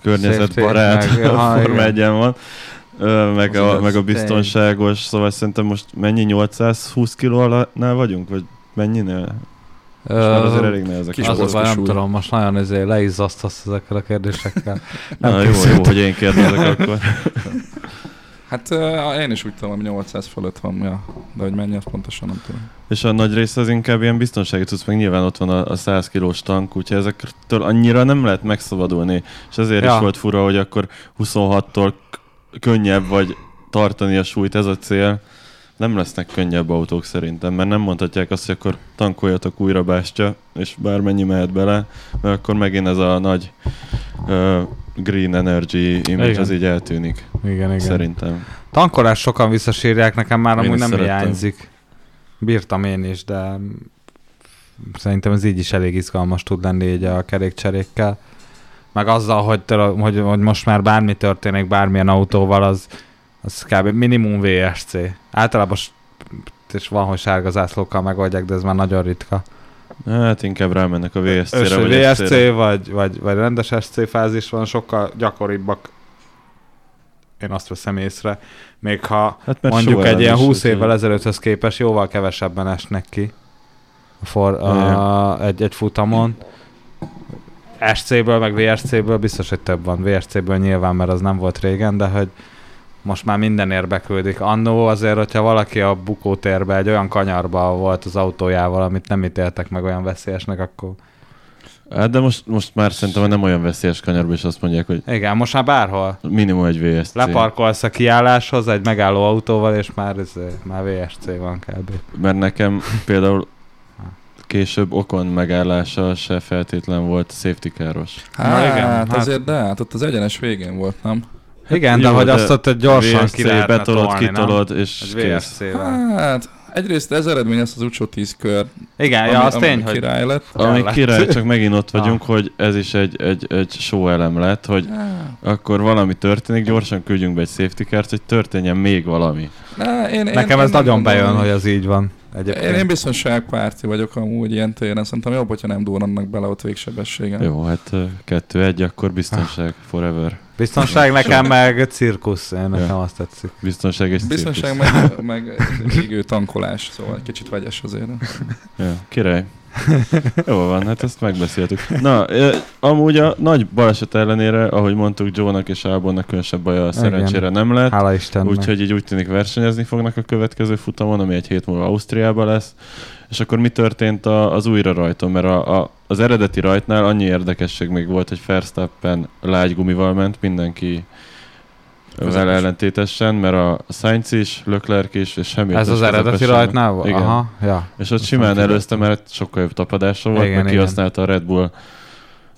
[SPEAKER 1] környezetbarát Forma
[SPEAKER 2] igen.
[SPEAKER 1] 1 van, uh, meg, a, meg a biztonságos, szóval szerintem most mennyi 820 kilónál vagyunk, vagy mennyinél? Most már azért elég nehezek.
[SPEAKER 3] kis
[SPEAKER 1] a
[SPEAKER 2] az baj, nem tudom, most nagyon izé leizzasztasz ezekkel a kérdésekkel.
[SPEAKER 1] Na,
[SPEAKER 2] nem
[SPEAKER 1] jó, jó,
[SPEAKER 2] készült.
[SPEAKER 1] hogy én kérdezek akkor.
[SPEAKER 3] Hát uh, én is úgy tudom, hogy 800 fölött van, ja. de hogy mennyi, azt pontosan nem tudom.
[SPEAKER 1] És a nagy része az inkább ilyen biztonsági tudsz, meg nyilván ott van a, a 100 kilós tank, úgyhogy ezektől annyira nem lehet megszabadulni. És ezért
[SPEAKER 2] Ja.
[SPEAKER 1] is volt fura, hogy akkor 26-tól k- könnyebb vagy tartani a súlyt, ez a cél. Nem lesznek könnyebb autók szerintem, mert nem mondhatják azt, hogy akkor tankoljatok újra bástya, és bármennyi mehet bele, mert akkor megint ez a nagy uh, green energy image
[SPEAKER 2] Igen.
[SPEAKER 1] az így eltűnik,
[SPEAKER 2] Igen, igen.
[SPEAKER 1] szerintem.
[SPEAKER 2] Tankolás sokan visszasírják, nekem már amúgy nem
[SPEAKER 1] szerettem.
[SPEAKER 2] hiányzik. Bírtam én is, de szerintem ez így is elég izgalmas tud lenni így a kerékcserékkel. Meg azzal, hogy, tőle- hogy, hogy most már bármi történik bármilyen autóval, az, az kb. minimum VSC. Általában és van, hogy sárga zászlókkal megoldják, de ez már nagyon ritka.
[SPEAKER 1] Hát inkább rámennek a VSC-re, vagy
[SPEAKER 2] VSC
[SPEAKER 1] SC-re.
[SPEAKER 2] vagy, vagy, vagy rendes SC fázis van, sokkal gyakoribbak én azt veszem észre. Még ha
[SPEAKER 1] Hát
[SPEAKER 2] mondjuk egy ilyen
[SPEAKER 1] nem is,
[SPEAKER 2] 20
[SPEAKER 1] úgyhogy-
[SPEAKER 2] évvel ezelőtthöz képest jóval kevesebben esnek ki a for, a, egy, egy futamon. SC-ből, meg VSC-ből biztos, hogy több van. VSC-ből nyilván, mert az nem volt régen, de hogy most már mindenért beküldik. Annó azért, hogyha valaki a bukótérbe egy olyan kanyarba volt az autójával, amit nem ítéltek meg olyan veszélyesnek, akkor
[SPEAKER 1] Hát de most, most már szerintem nem olyan veszélyes kanyarba, és azt mondják, hogy
[SPEAKER 2] igen, most már bárhol.
[SPEAKER 1] minimum egy VSC.
[SPEAKER 2] Leparkolsz a kiálláshoz egy megálló autóval, és már, ez, már VSC van kb.
[SPEAKER 1] Mert nekem például később okon megállása se feltétlen volt safety káros.
[SPEAKER 3] Hát,
[SPEAKER 2] Na igen,
[SPEAKER 3] igen,
[SPEAKER 2] hát-
[SPEAKER 3] hát azért, de hát ott az egyenes végén volt, nem?
[SPEAKER 2] Igen, de
[SPEAKER 1] Jó,
[SPEAKER 2] hogy
[SPEAKER 1] de
[SPEAKER 2] azt ott gyorsan ki lehetne
[SPEAKER 1] betolod,
[SPEAKER 2] tolni, nem?
[SPEAKER 1] kitolod, és
[SPEAKER 2] Egy
[SPEAKER 1] kész.
[SPEAKER 3] Hát, egyrészt ez eredmény, az utolsó tíz kör,
[SPEAKER 2] Igen, ja,
[SPEAKER 3] ami,
[SPEAKER 2] az
[SPEAKER 3] ami
[SPEAKER 2] tény, hogy
[SPEAKER 3] király lett.
[SPEAKER 1] Ami
[SPEAKER 2] kellett.
[SPEAKER 1] király, csak megint ott
[SPEAKER 2] Ah.
[SPEAKER 1] vagyunk, hogy ez is egy, egy, egy show elem lett, hogy akkor valami történik, gyorsan küldjünk be egy safety kárt, hogy történjen még valami.
[SPEAKER 3] Na, én, én,
[SPEAKER 2] Nekem
[SPEAKER 3] én
[SPEAKER 2] ez
[SPEAKER 3] nem
[SPEAKER 2] nagyon
[SPEAKER 3] gondolom,
[SPEAKER 2] bejön, hogy ez így van. Egyébként.
[SPEAKER 3] Én, én biztonságpárti vagyok amúgy ilyen téren, szerintem jobb, hogyha nem durrannak bele ott végsebességen.
[SPEAKER 1] Jó, hát ö, kettő-egy, akkor biztonság forever.
[SPEAKER 2] Biztonság nekem meg cirkusz, én nekem
[SPEAKER 1] Ja.
[SPEAKER 2] azt tetszik.
[SPEAKER 1] Biztonság és
[SPEAKER 3] Biztonság
[SPEAKER 1] cirkusz.
[SPEAKER 3] meg, meg égő tankolás, szóval egy kicsit vegyes azért.
[SPEAKER 1] Ja, király. Jó van, hát ezt megbeszéltük. Na, amúgy a nagy baleset ellenére, ahogy mondtuk, Joe-nak és Albonnak különösebb baja szerencsére nem lett.
[SPEAKER 2] Hála Istennek.
[SPEAKER 1] Úgyhogy így úgy tűnik versenyezni fognak a következő futamon, ami egy hét múlva Ausztriában lesz. És akkor mi történt a, az újra rajton? Mert a, a, az eredeti rajtnál annyi érdekesség még volt, hogy Verstappen lágy gumival ment, mindenki vele ellentétesen, mert a Sainz is, Leclerc is, és Hamilton
[SPEAKER 2] Ez az eredeti rajtnál volt? Aha, ja.
[SPEAKER 1] És ott
[SPEAKER 2] Azt
[SPEAKER 1] simán előzte, mert sokkal jobb tapadása volt,
[SPEAKER 2] Igen,
[SPEAKER 1] meg kihasználta a Red Bull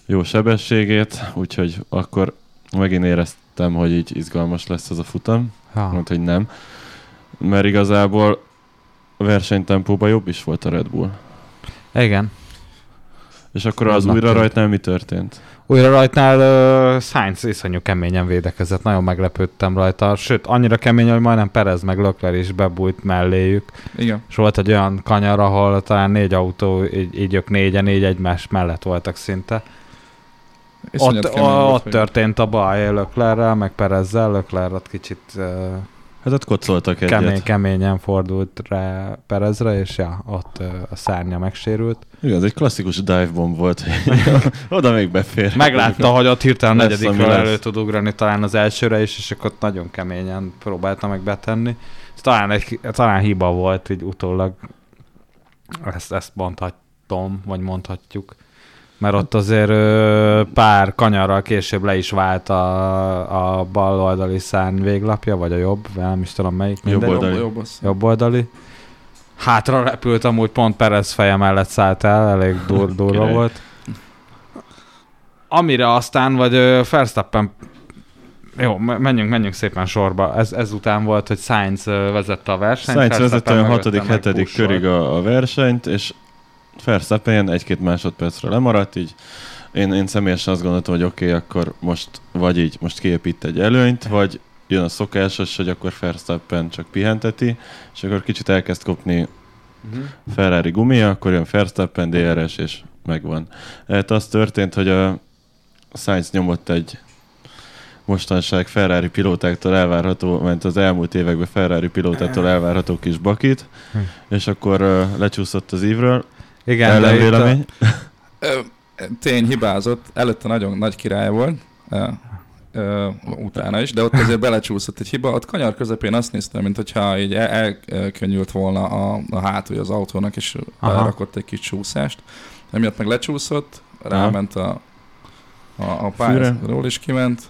[SPEAKER 1] jó sebességét, úgyhogy akkor megint éreztem, hogy így izgalmas lesz ez a futam.
[SPEAKER 2] ja.
[SPEAKER 1] Mondta, hogy nem. Mert igazából a versenytempóban jobb is volt a Red Bull.
[SPEAKER 2] Igen.
[SPEAKER 1] És akkor az
[SPEAKER 2] Jobbnak
[SPEAKER 1] újra
[SPEAKER 2] tűnt.
[SPEAKER 1] rajtnál mi történt?
[SPEAKER 2] Újra rajtnál uh, Sainz iszonyú keményen védekezett, nagyon meglepődtem rajta. Sőt, annyira kemény, hogy majdnem Perez meg Lökler is bebújt melléjük.
[SPEAKER 3] Igen.
[SPEAKER 2] És volt egy olyan kanyar, ahol talán négy autó, így, így ők négyen, négy egymás mellett voltak szinte.
[SPEAKER 3] Iszonyat
[SPEAKER 2] Ott, ott történt a baj Löklerrel, meg Perezzel. Lökler ott kicsit uh,
[SPEAKER 1] Hát ott kocoltak egyet.
[SPEAKER 2] kemény, keményen fordult rá Perezre, és ja, ott a szárnya megsérült.
[SPEAKER 1] Igen, ez egy klasszikus dive bomb volt. Oda még befér.
[SPEAKER 2] Meglátta, hogy ott hirtelen negyedikről elő tud ugrani talán az elsőre is, és akkor ott nagyon keményen próbálta meg betenni. Ez talán, egy, talán hiba volt így utólag. Ezt, ezt mondhatom, vagy mondhatjuk. Mert ott azért ö, pár kanyarral később le is vált a, a bal oldali szárny véglapja, vagy a jobb, nem is tudom melyik.
[SPEAKER 1] Jobb oldali.
[SPEAKER 3] Jobb, jobb.
[SPEAKER 2] Jobb oldali. Hátra repült, amúgy pont Perez feje mellett szállt el, elég dur, durva volt. Amire aztán, vagy Verstappen jó, me- menjünk, menjünk szépen sorba. Ez, ezután volt, hogy Sainz vezette a versenyt.
[SPEAKER 1] Sainz vezette
[SPEAKER 2] mögötte
[SPEAKER 1] 6
[SPEAKER 2] meg
[SPEAKER 1] hetedik
[SPEAKER 2] pusholt.
[SPEAKER 1] körig a, a versenyt, és Verstappen ilyen egy-két másodpercre lemaradt, így én, én személyesen azt gondoltam, hogy oké, okay, akkor most vagy így, most kiépít egy előnyt, vagy jön a szokásos, hogy akkor Verstappen csak pihenteti, és akkor kicsit elkezd kopni
[SPEAKER 2] Mhm.
[SPEAKER 1] Ferrari gumia, akkor jön Verstappen, DRS, és megvan. Hát az történt, hogy a Sainz nyomott egy mostanság Ferrari pilótáktól elvárható, ment az elmúlt években Ferrari pilótától elvárható kis bakit,
[SPEAKER 2] Hm.
[SPEAKER 1] és akkor uh, lecsúszott az ívről.
[SPEAKER 2] Igen, de itt a,
[SPEAKER 1] Ellenvélemény.
[SPEAKER 3] Ö, Tény hibázott, előtte nagyon nagy király volt, ö, ö, utána is, de ott azért belecsúszott egy hiba. Ott kanyar közepén azt néztem, mint hogyha így el- elkönnyült volna a, a hátulja az autónak, és belerakott egy kis csúszást. Emiatt meg lecsúszott, ráment a, a, a pályáról is kiment,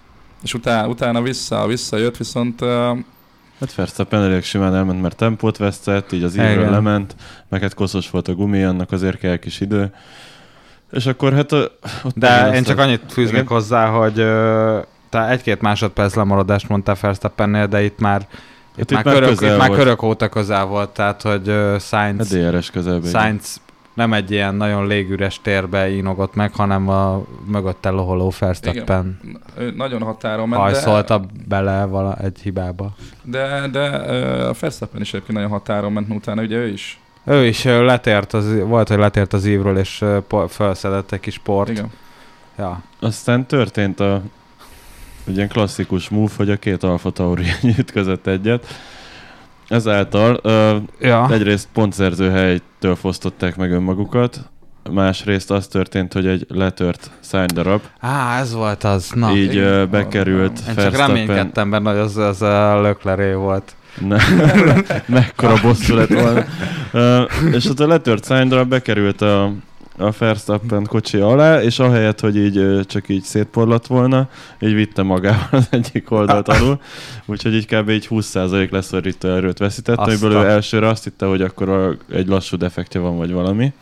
[SPEAKER 3] és utána, utána vissza, visszajött, viszont
[SPEAKER 1] Hát Verstappen elég simán elment, mert tempót vesztett, így az
[SPEAKER 2] Igen.
[SPEAKER 1] lement, meg hát koszos volt a gumi, annak azért kell kis idő. És akkor hát ott
[SPEAKER 2] De én csak annyit fűznék
[SPEAKER 1] Igen?
[SPEAKER 2] hozzá, hogy ö, te egy-két másodperc lemaradást mondtál Verstappennél, de itt már itt,
[SPEAKER 1] itt
[SPEAKER 2] már,
[SPEAKER 1] már
[SPEAKER 2] körök, itt már körök óta közel volt, tehát hogy uh,
[SPEAKER 1] A
[SPEAKER 2] Sainz,
[SPEAKER 1] DRS közelben. igen.
[SPEAKER 2] Nem egy ilyen nagyon légüres térbe ínogott meg, hanem a mögötte loholó Verstappen
[SPEAKER 3] ő nagyon határon ment,
[SPEAKER 2] hajszolta bele vala egy hibába.
[SPEAKER 3] de, de a Verstappen is egyébként nagyon határon ment, utána ugye ő is.
[SPEAKER 2] Ő is letért, az, volt, hogy letért az ívről, és felszedett egy kis port.
[SPEAKER 3] Igen.
[SPEAKER 2] Ja.
[SPEAKER 1] Aztán történt a egy ilyen klasszikus move, hogy a két Alfa Tauri ütközött egyet. Ezáltal uh,
[SPEAKER 2] ja.
[SPEAKER 1] egyrészt pontszerző helytől fosztották meg önmagukat, másrészt az történt, hogy egy letört szánydarab,
[SPEAKER 2] Á, ez volt az. Na,
[SPEAKER 1] így uh, bekerült
[SPEAKER 2] én csak reménykedtem benne, hogy az, az a lökleré volt.
[SPEAKER 1] Ne, mekkora bosszú lett volna. Uh, és ott a letört szánydarab bekerült a, a Verstappen kocsi alá, és ahelyett, hogy így csak így szétporlott volna, így vitte magával az egyik oldalt alul, úgyhogy így kb. így 20% leszorító erőt veszített,
[SPEAKER 2] Azt
[SPEAKER 1] amiből ő
[SPEAKER 2] a-
[SPEAKER 1] elsőre azt hitte, hogy akkor a, egy lassú defektje van, vagy valami.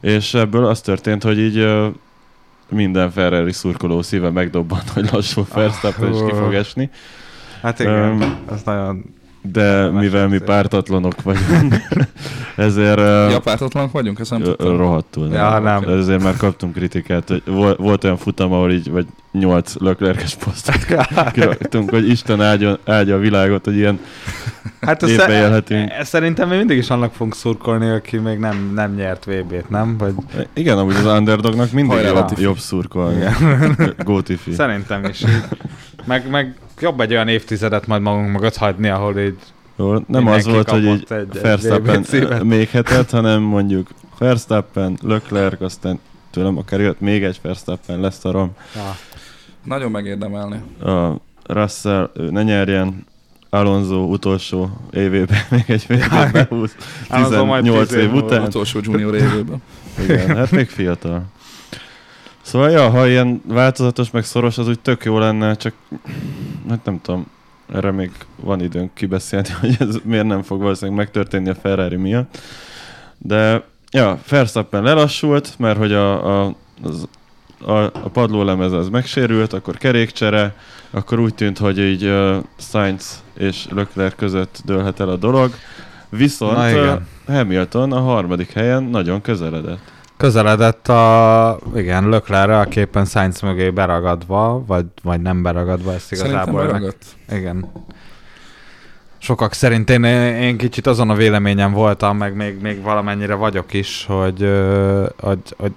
[SPEAKER 1] És ebből az történt, hogy így minden Ferrari szurkoló szíve megdobbant, hogy lassú Verstappen is ki fog esni.
[SPEAKER 2] Hát igen,
[SPEAKER 1] Öm,
[SPEAKER 2] ez nagyon...
[SPEAKER 1] De mivel mi pártatlanok vagyunk, ezért
[SPEAKER 3] Ja, pártatlanok vagyunk, ezt nem tudtam.
[SPEAKER 1] rohadtul.
[SPEAKER 2] Ja, nem.
[SPEAKER 1] Ezért már kaptunk kritikát, hogy volt, olyan futam, ahol így vagy nyolc löklerkes posztot kiraktunk, hogy Isten áldja, áldja a világot, hogy ilyen
[SPEAKER 2] Hát
[SPEAKER 1] Évbe
[SPEAKER 2] ezt-
[SPEAKER 1] élhetünk.
[SPEAKER 2] e- Szerintem mi mindig is annak fogunk szurkolni, aki még nem, nem nyert VB-t, nem? Vagy
[SPEAKER 1] Igen, amúgy az underdognak mindig jobb, jobb szurkolni. Gótifi.
[SPEAKER 2] szerintem is. Meg, meg jobb egy olyan évtizedet majd magunk mögött hagyni, ahol így
[SPEAKER 1] Jó, nem az volt, hogy így
[SPEAKER 2] egy- egy
[SPEAKER 1] Verstappen még hetet, hanem mondjuk Verstappen, Leclerc, aztán tőlem akár jött még egy Verstappen, lesz a rom.
[SPEAKER 2] ja,
[SPEAKER 3] Nagyon megérdemelni.
[SPEAKER 1] A Russell ő ne nyerjen, Alonso utolsó évében még egy VB-t behúz,
[SPEAKER 2] Alonso majd
[SPEAKER 1] 18
[SPEAKER 2] tíz év
[SPEAKER 1] után.
[SPEAKER 3] Utolsó junior évében.
[SPEAKER 1] Igen, hát még fiatal. Szóval, ja, ha ilyen változatos, meg szoros, az úgy tök jó lenne, csak hát nem tudom, erre még van időnk kibeszélni, hogy ez miért nem fog valószínűleg megtörténni a Ferrari miatt. De, ja, Verstappen lelassult, mert hogy a, a, az, a, a padlólemez az megsérült, akkor kerékcsere, akkor úgy tűnt, hogy így uh, Sainz és Leclerc között dőlhet el a dolog. Viszont uh. Hamilton a harmadik helyen nagyon közeledett.
[SPEAKER 2] Közeledett a, igen, Löklerre a képen Sainz mögé beragadva, vagy, vagy nem beragadva, ezt
[SPEAKER 3] Szerintem
[SPEAKER 2] igazából meg,
[SPEAKER 3] beragadt.
[SPEAKER 2] igen. Sokak szerint én, én kicsit azon a véleményem voltam, meg még, még valamennyire vagyok is, hogy, hogy, hogy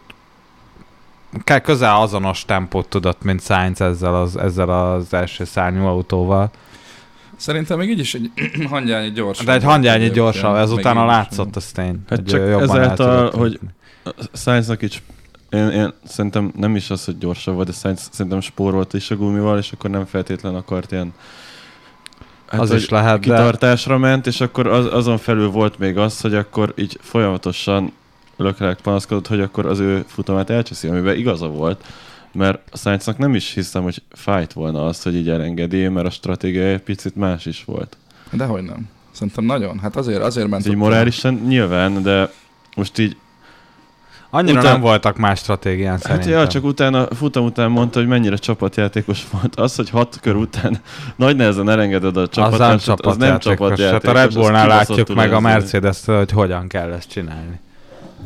[SPEAKER 2] kell közel azonos tempót tudott, mint Sainz ezzel az, ezzel az első szárnyú autóval.
[SPEAKER 3] Szerintem még így is egy hangyányi gyorsabb.
[SPEAKER 2] De egy hangyányi gyorsabb, ez
[SPEAKER 3] meg
[SPEAKER 2] utána
[SPEAKER 3] így is.
[SPEAKER 2] látszott, az tény.
[SPEAKER 1] Hát
[SPEAKER 2] hogy
[SPEAKER 1] csak ezáltal, hogy- Sainznak így, én, én szerintem nem is az, hogy gyorsabb volt, de Sainz szerintem spórolt is a gumival, és akkor nem feltétlen akart ilyen hát,
[SPEAKER 2] Az is lehet, de-
[SPEAKER 1] kitartásra ment, és akkor az, azon felül volt még az, hogy akkor így folyamatosan Leclerc panaszkodott, hogy akkor az ő futamát elcseszi, amiben igaza volt, mert a Sainznak nem is hiszem, hogy fájt volna az, hogy így elengedi, mert a stratégia egy picit más is volt.
[SPEAKER 3] Dehogy nem. Szerintem nagyon. Hát azért, azért ment.
[SPEAKER 1] Így morálisan nyilván, de most így
[SPEAKER 2] Annyira
[SPEAKER 1] Után-
[SPEAKER 2] nem voltak más stratégián
[SPEAKER 1] Hát
[SPEAKER 2] szerintem.
[SPEAKER 1] ja, csak utána, futam után mondta, hogy mennyire csapatjátékos volt. Az, hogy hat kör után nagy nehezen elengeded a
[SPEAKER 2] az nem
[SPEAKER 1] csapattársat, az nem
[SPEAKER 2] csapatjátékos. Hát a Red Bullnál látjuk meg a mercedes hogy hogyan kell ezt csinálni.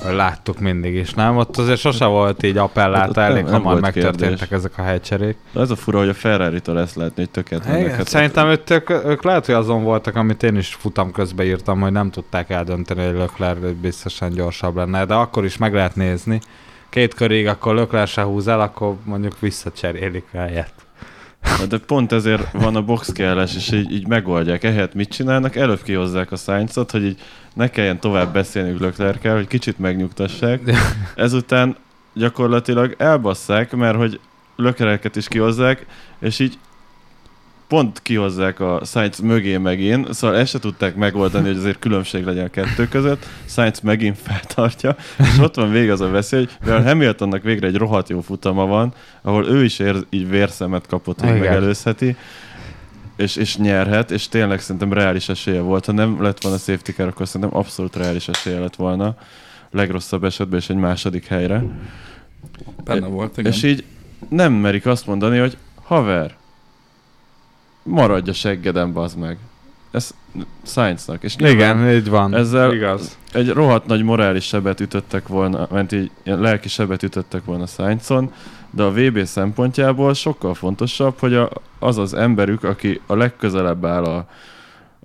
[SPEAKER 2] Láttuk mindig is, nem? Ott azért sose volt így
[SPEAKER 1] Hát
[SPEAKER 2] appellálta,
[SPEAKER 1] nem-
[SPEAKER 2] elég
[SPEAKER 1] nem
[SPEAKER 2] hamar
[SPEAKER 1] volt
[SPEAKER 2] megtörténtek
[SPEAKER 1] kérdés.
[SPEAKER 2] ezek a helycserék.
[SPEAKER 1] De Ez a fura, hogy a Ferrari-tól ezt lehetni, hogy tökélet mennek.
[SPEAKER 2] Igen, szerintem ők, ők, ők lehet, hogy azon voltak, amit én is futam közben írtam, hogy nem tudták eldönteni, hogy Leclerc biztosan gyorsabb lenne, de akkor is meg lehet nézni. Két körig, akkor Leclerc se húz el, akkor mondjuk visszacserélik helyet.
[SPEAKER 1] De pont ezért van a box és így, így megoldják. Ehhez mit csinálnak? Előbb kihozzák a Sainzot, hogy így ne kelljen tovább beszélniük Leclerc-kel, hogy kicsit megnyugtassák. Ezután gyakorlatilag elbasszák, mert hogy Leclerc-et is kihozzák, és így pont kihozzák a Sainz mögé megint, szóval ezt se tudták megoldani, hogy azért különbség legyen a kettő között. Sainz megint feltartja, és ott van végig az a veszély, hogy mivel Hamiltonnak végre egy rohadt jó futama van, ahol ő is ér, így vérszemet kapott, hogy megelőzheti, és, és nyerhet, és tényleg szerintem reális esélye volt. Ha nem lett volna safety car, akkor szerintem abszolút reális esélye lett volna legrosszabb esetben is egy második helyre.
[SPEAKER 3] Benne volt, igen.
[SPEAKER 1] És így nem merik azt mondani, hogy haver, maradj a seggeden, bazd meg. Ez Sainznak. És
[SPEAKER 2] Igen, így van.
[SPEAKER 1] ezzel
[SPEAKER 2] Igaz.
[SPEAKER 1] egy rohadt nagy morális sebet ütöttek volna, mert így lelki sebet ütöttek volna Sainzon, de a VB szempontjából sokkal fontosabb, hogy a, az az emberük, aki a legközelebb áll a,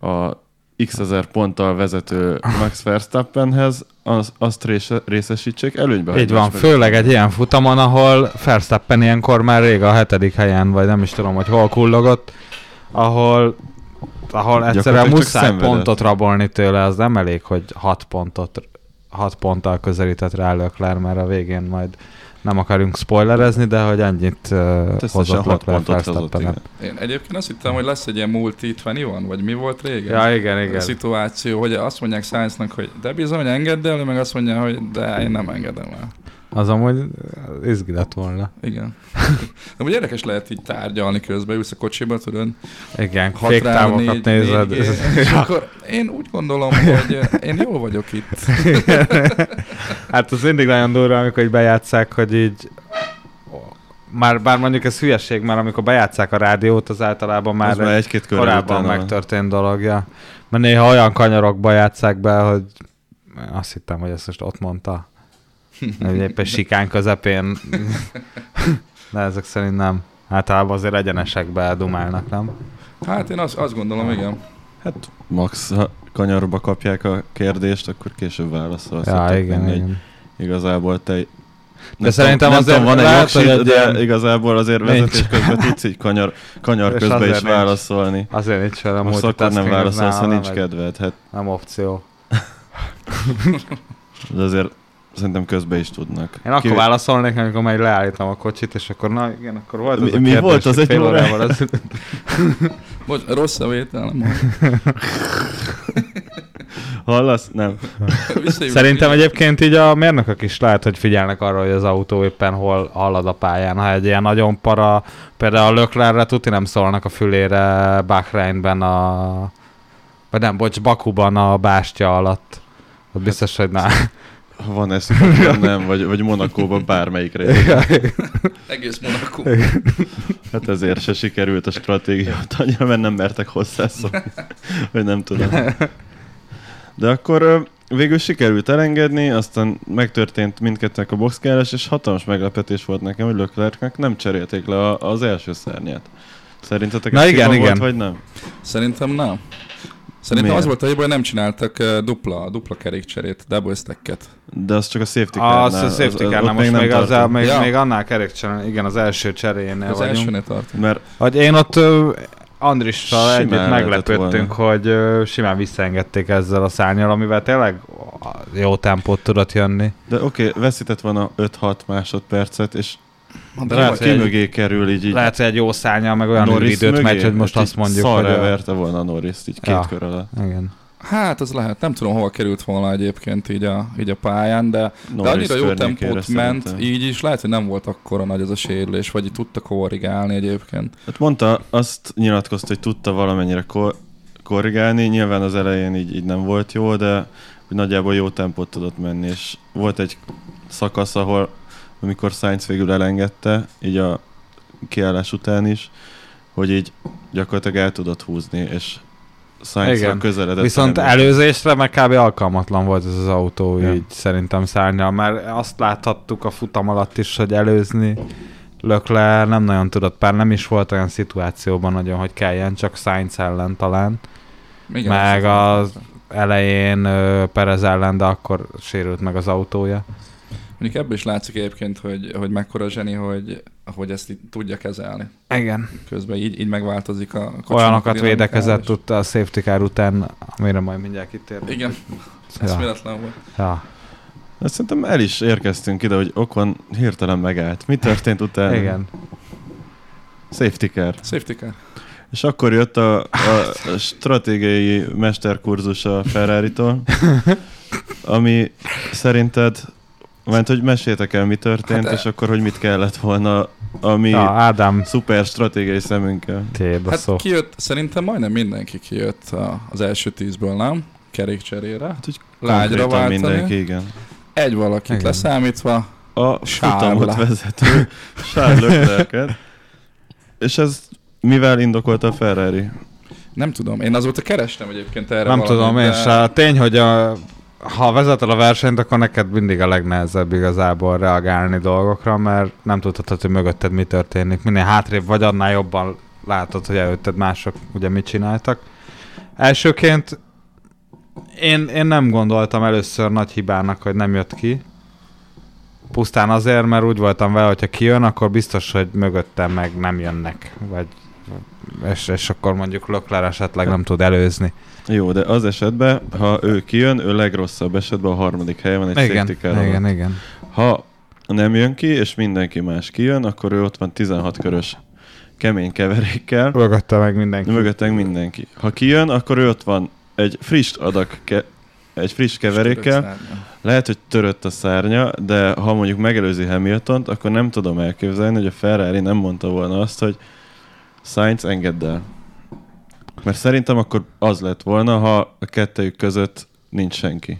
[SPEAKER 1] a x ezer ponttal vezető Max Verstappenhez, az, azt része, részesítsék előnybe.
[SPEAKER 2] Így van, főleg egy ilyen futamon, ahol Verstappen ilyenkor már rég a hetedik helyen, vagy nem is tudom, hogy hol kullogott, ahol, ahol egyszerűen muszáj pontot rabolni tőle, az nem elég, hogy hat pontot, hat ponttal közelített rá Leclerc, mert a végén majd nem akarunk spoilerezni, de hogy ennyit uh,
[SPEAKER 1] Összesen
[SPEAKER 2] hozott Leclerc Verstappen.
[SPEAKER 3] Én egyébként azt hittem, hogy lesz egy ilyen multi 21, vagy mi volt régen?
[SPEAKER 2] Ja, igen,
[SPEAKER 3] A
[SPEAKER 2] igen.
[SPEAKER 3] szituáció, hogy azt mondják Sainznak, hogy de bizony engedd el, meg azt mondja, hogy de én nem engedem el.
[SPEAKER 2] Az amúgy izgi lett volna.
[SPEAKER 3] Igen. De úgy érdekes lehet így tárgyalni közben, ülsz a kocsiba, tudod?
[SPEAKER 2] Igen,
[SPEAKER 3] 6
[SPEAKER 2] féktávokat nézed.
[SPEAKER 3] És akkor én úgy gondolom, hogy én jól vagyok itt.
[SPEAKER 2] hát az mindig nagyon durva, amikor így bejátszák, hogy így már bár mondjuk ez hülyeség, mert amikor bejátszák a rádiót, az általában már,
[SPEAKER 1] Az már egy-két
[SPEAKER 2] korábban
[SPEAKER 1] utána
[SPEAKER 2] megtörtént dologja. Mert néha olyan kanyarokba játszák be, hogy azt hittem, hogy ezt most ott mondta. Éppen sikán közepén. De ezek szerint nem. Általában azért egyenesekbe dumálnak, nem?
[SPEAKER 3] Hát én azt, azt gondolom, igen.
[SPEAKER 1] Hát max, ha kanyarba kapják a kérdést, akkor később válaszolsz.
[SPEAKER 2] Ja, igen,
[SPEAKER 1] mindegy.
[SPEAKER 2] igen.
[SPEAKER 1] Igazából te...
[SPEAKER 2] De szerintem
[SPEAKER 1] nem
[SPEAKER 2] azért
[SPEAKER 1] tudom, van egy jogsid, de
[SPEAKER 2] ilyen-
[SPEAKER 1] igazából azért
[SPEAKER 2] Nincs.
[SPEAKER 1] vezetés közben tudsz így kanyar, kanyar
[SPEAKER 2] És
[SPEAKER 1] közben is
[SPEAKER 2] nincs.
[SPEAKER 1] válaszolni.
[SPEAKER 2] Azért nincs fel a
[SPEAKER 1] Most akkor nem válaszolsz, ha nincs
[SPEAKER 2] nem-
[SPEAKER 1] kedved. Hát,
[SPEAKER 2] Nem opció.
[SPEAKER 1] de azért szerintem közben is tudnak.
[SPEAKER 2] Én akkor
[SPEAKER 1] Kivé-
[SPEAKER 2] válaszolnék, amikor majd leállítom a kocsit, és akkor na igen, akkor volt az
[SPEAKER 1] Mi-
[SPEAKER 2] a
[SPEAKER 1] mi
[SPEAKER 2] kérdés,
[SPEAKER 1] volt az
[SPEAKER 2] hogy
[SPEAKER 1] egy
[SPEAKER 2] órával az...
[SPEAKER 3] Bocs, rossz a vétel, nem mondom.
[SPEAKER 1] Hallasz? Nem.
[SPEAKER 2] Szerintem egyébként így a mérnökök is lehet, hogy figyelnek arra, hogy az autó éppen hol halad a pályán. Ha egy ilyen nagyon para, például a Löklerre tuti nem szólnak a fülére Bahreinben a... Vagy nem, bocs, Bakuban a bástya alatt. Ott biztos, hogy na.
[SPEAKER 1] Van ez, akkor nem, vagy, vagy Monakóban bármelyik rész.
[SPEAKER 3] Egész Monaco.
[SPEAKER 1] Hát ezért se sikerült a stratégia annyira, mert nem mertek hozzászólni. Vagy nem tudom. De akkor végül sikerült elengedni, aztán megtörtént mindkettőnek a boxkárás, és hatalmas meglepetés volt nekem, hogy Leclercnek nem cserélték le az első szárnyát. Szerintetek
[SPEAKER 2] Na
[SPEAKER 1] ez
[SPEAKER 2] igen, igen.
[SPEAKER 1] Volt, vagy nem?
[SPEAKER 3] Szerintem nem. Szerintem
[SPEAKER 1] Miért?
[SPEAKER 3] az volt a hiba, hogy nem csináltak eh, dupla, dupla kerékcserét, double stacket.
[SPEAKER 1] De az csak a safety
[SPEAKER 2] Az
[SPEAKER 1] car
[SPEAKER 2] a safety car, most még, az, a, még,
[SPEAKER 3] Ja.
[SPEAKER 2] még annál kerékcsere, igen, az első cserénél
[SPEAKER 3] Az
[SPEAKER 2] vagyunk.
[SPEAKER 3] elsőnél tartunk.
[SPEAKER 1] Mert
[SPEAKER 2] Hogy én ott Andrissal együtt meglepődtünk, hogy simán visszaengedték ezzel a szárnyal, amivel tényleg jó tempót tudott jönni.
[SPEAKER 1] de oké, okay, veszített volna 5-6 másodpercet, és
[SPEAKER 3] De
[SPEAKER 2] lehet,
[SPEAKER 1] ki
[SPEAKER 2] egy-
[SPEAKER 1] mögé kerül így, így
[SPEAKER 2] Lehet, hogy egy jó szárnyal, meg olyan
[SPEAKER 1] Norris
[SPEAKER 2] időt
[SPEAKER 1] mögé,
[SPEAKER 2] megy, hogy most
[SPEAKER 1] hát
[SPEAKER 2] azt mondjuk, hogy... a-
[SPEAKER 1] verte volna a norris így két
[SPEAKER 2] Ja.
[SPEAKER 1] kör alatt.
[SPEAKER 2] Igen.
[SPEAKER 3] Hát az lehet, nem tudom hova került volna egyébként így a, így a pályán, de, de annyira jó tempót ment,
[SPEAKER 1] szerintem.
[SPEAKER 3] így is lehet, hogy nem volt akkora nagy az a sérülés, vagy így tudta korrigálni egyébként.
[SPEAKER 1] Hát mondta, azt nyilatkozta, hogy tudta valamennyire kor- korrigálni, nyilván az elején így, így nem volt jó, de nagyjából jó tempót tudott menni, és volt egy szakasz, ahol amikor Sainz végül elengedte, így a kiállás után is, hogy így gyakorlatilag el tudott húzni, és
[SPEAKER 2] Igen.
[SPEAKER 1] közeledett.
[SPEAKER 2] Viszont
[SPEAKER 1] Hamilton.
[SPEAKER 2] előzésre meg kb. alkalmatlan volt ez az autó,
[SPEAKER 1] Ja.
[SPEAKER 2] így szerintem szárnyal, mert azt láthattuk a futam alatt is, hogy előzni Lökler nem nagyon tudott, pár nem is volt olyan szituációban nagyon, hogy kelljen, csak Sainz ellen talán.
[SPEAKER 3] Igen,
[SPEAKER 2] meg
[SPEAKER 3] az-
[SPEAKER 2] az elején Perez ellen, de akkor sérült meg az autója.
[SPEAKER 3] Mondjuk ebből is látszik egyébként, hogy, hogy mekkora zseni, hogy, hogy ezt így tudja kezelni.
[SPEAKER 2] Igen.
[SPEAKER 3] Közben így, így megváltozik a
[SPEAKER 2] Olyanokat védekezett
[SPEAKER 3] és-
[SPEAKER 2] tudta a safety car után, amire majd mindjárt kitérünk.
[SPEAKER 3] Igen,
[SPEAKER 2] Ja.
[SPEAKER 3] eszméletlen volt.
[SPEAKER 2] Ja.
[SPEAKER 1] Hát szerintem el is érkeztünk ide, hogy Okon hirtelen megállt. Mi történt utána?
[SPEAKER 2] Igen.
[SPEAKER 1] Safety car.
[SPEAKER 3] Safety car.
[SPEAKER 1] És akkor jött a, a, stratégiai mesterkurzus a Ferrari-tól, ami szerinted, mert hogy meséltek el, mi történt,
[SPEAKER 3] Hát,
[SPEAKER 1] és akkor, hogy mit kellett volna, ami
[SPEAKER 2] Ja, Ádám,
[SPEAKER 1] szuper stratégiai szemünkkel.
[SPEAKER 2] tiéd a
[SPEAKER 3] Hát
[SPEAKER 2] szó.
[SPEAKER 3] kijött, szerintem majdnem mindenki kijött a, az első tízből, nem? Kerékcserére.
[SPEAKER 1] Hát, hogy
[SPEAKER 3] Lágyra váltani.
[SPEAKER 1] mindenki, igen.
[SPEAKER 3] Egy valakit
[SPEAKER 2] Igen.
[SPEAKER 3] leszámítva.
[SPEAKER 1] A futamot vezető Charles. És ez mivel indokolta a Ferrari?
[SPEAKER 3] Nem tudom, én azóta kerestem egyébként erre
[SPEAKER 2] Nem
[SPEAKER 3] valamit,
[SPEAKER 2] tudom, én
[SPEAKER 3] de-
[SPEAKER 2] se. Tény, hogy a, ha vezeted a versenyt, akkor neked mindig a legnehezebb igazából reagálni dolgokra, mert nem tudhatod, hogy mögötted mi történik. Minél hátrébb vagy, annál jobban látod, hogy előtted mások ugye mit csináltak. Elsőként én, én nem gondoltam először nagy hibának, hogy nem jött ki. Pusztán azért, mert úgy voltam vele, hogyha kijön, akkor biztos, hogy mögöttem meg nem jönnek. Vagy, és, és akkor mondjuk Lökler esetleg nem tud előzni.
[SPEAKER 1] Jó, de az esetben, ha ő kijön, ő legrosszabb esetben a harmadik helyen van egy
[SPEAKER 2] Igen,
[SPEAKER 1] alatt.
[SPEAKER 2] igen, igen.
[SPEAKER 1] Ha nem jön ki, és mindenki más kijön, akkor ő ott van 16 körös kemény keverékkel,
[SPEAKER 2] Mögötte meg mindenki.
[SPEAKER 1] mögöttünk mindenki. Ha kijön, akkor ő ott van egy friss adag ke- egy friss keverékkel, lehet, hogy törött a szárnya, de ha mondjuk megelőzi Hamiltont, akkor nem tudom elképzelni, hogy a Ferrari nem mondta volna azt, hogy Sainz engedd el. Mert szerintem akkor az lett volna, ha a kettőjük között nincs senki.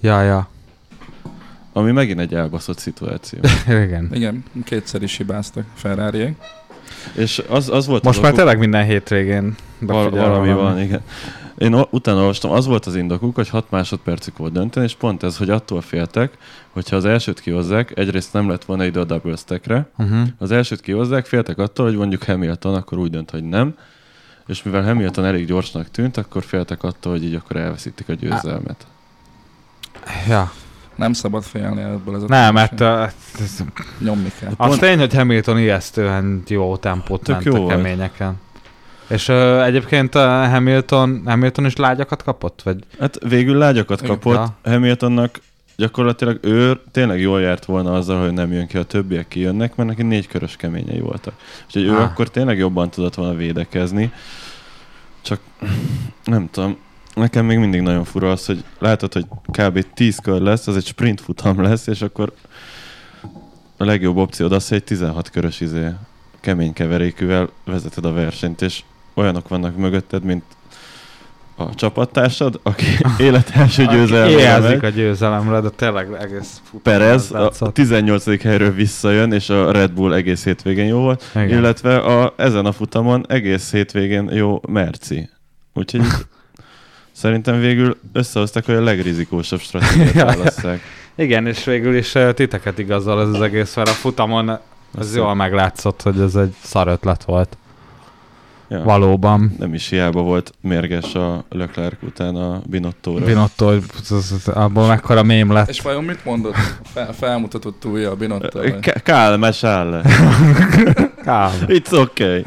[SPEAKER 2] Ja, ja.
[SPEAKER 1] Ami megint egy elbaszott szituáció.
[SPEAKER 2] Igen.
[SPEAKER 3] Igen, kétszer is hibáztak ferrari
[SPEAKER 1] És az, az volt
[SPEAKER 2] Most
[SPEAKER 1] az
[SPEAKER 2] már
[SPEAKER 1] okuk-
[SPEAKER 2] tényleg minden hétvégén
[SPEAKER 1] Val-
[SPEAKER 2] befigyel
[SPEAKER 1] valami van, igen. Én utána olvastam, az volt az indokuk, hogy 6 másodpercig volt dönteni, és pont ez, hogy attól féltek, hogyha az elsőt kihozzák, egyrészt nem lett volna idő a double stackre,
[SPEAKER 2] Uh-huh.
[SPEAKER 1] az elsőt kihozzák, féltek attól, hogy mondjuk Hamilton akkor úgy dönt, hogy nem, és mivel Hamilton elég gyorsnak tűnt, akkor féltek attól, hogy így akkor elveszítik a győzelmet.
[SPEAKER 2] Ja.
[SPEAKER 3] Nem szabad félni ebből ez a
[SPEAKER 2] Nem, mert uh, ez,
[SPEAKER 3] Nyomni kell.
[SPEAKER 2] az tény, hogy Hamilton ijesztően jó tempót
[SPEAKER 1] Tök
[SPEAKER 2] ment
[SPEAKER 1] jó
[SPEAKER 2] a
[SPEAKER 1] volt.
[SPEAKER 2] És uh, egyébként uh, Hamilton, Hamilton is lágyakat kapott? Vagy?
[SPEAKER 1] Hát végül lágyakat kapott,
[SPEAKER 2] Ja.
[SPEAKER 1] Hamiltonnak gyakorlatilag ő tényleg jól járt volna azzal, hogy nem jön ki, a többiek kijönnek, mert neki négy körös keményei voltak. Úgyhogy ő
[SPEAKER 2] Ah.
[SPEAKER 1] akkor tényleg jobban tudott volna védekezni. Csak nem tudom, nekem még mindig nagyon fura az, hogy látod, hogy kb. 10 kör lesz, az egy sprint futam lesz, és akkor a legjobb opciód az, hogy egy 16 körös izé, kemény keverékűvel vezeted a versenyt, és olyanok vannak mögötted, mint a csapattársad, aki élet első győzelmére
[SPEAKER 2] Éhezik
[SPEAKER 1] megy.
[SPEAKER 2] a győzelemre, de tényleg egész
[SPEAKER 1] Perez a
[SPEAKER 2] látszott.
[SPEAKER 1] 18. helyről visszajön, és a Red Bull egész hétvégén jó volt,
[SPEAKER 2] Igen.
[SPEAKER 1] illetve a, ezen a futamon egész hétvégén jó Merci. Úgyhogy szerintem végül összehozták, hogy a legrizikósabb stratégiát válasszák.
[SPEAKER 2] Igen, és végül is titeket igazol ez az egész, mert a futamon az jól meglátszott, hogy ez egy szar ötlet volt.
[SPEAKER 1] Ja.
[SPEAKER 2] Valóban.
[SPEAKER 1] Nem is hiába volt mérges a Leclerc után a Binottóra.
[SPEAKER 2] Binotto, abból mekkora mém lett.
[SPEAKER 3] És vajon mit mondott? Fel, felmutatott újra a Binotto.
[SPEAKER 1] K- Calme, sálle.
[SPEAKER 2] Kám.
[SPEAKER 1] It's okay.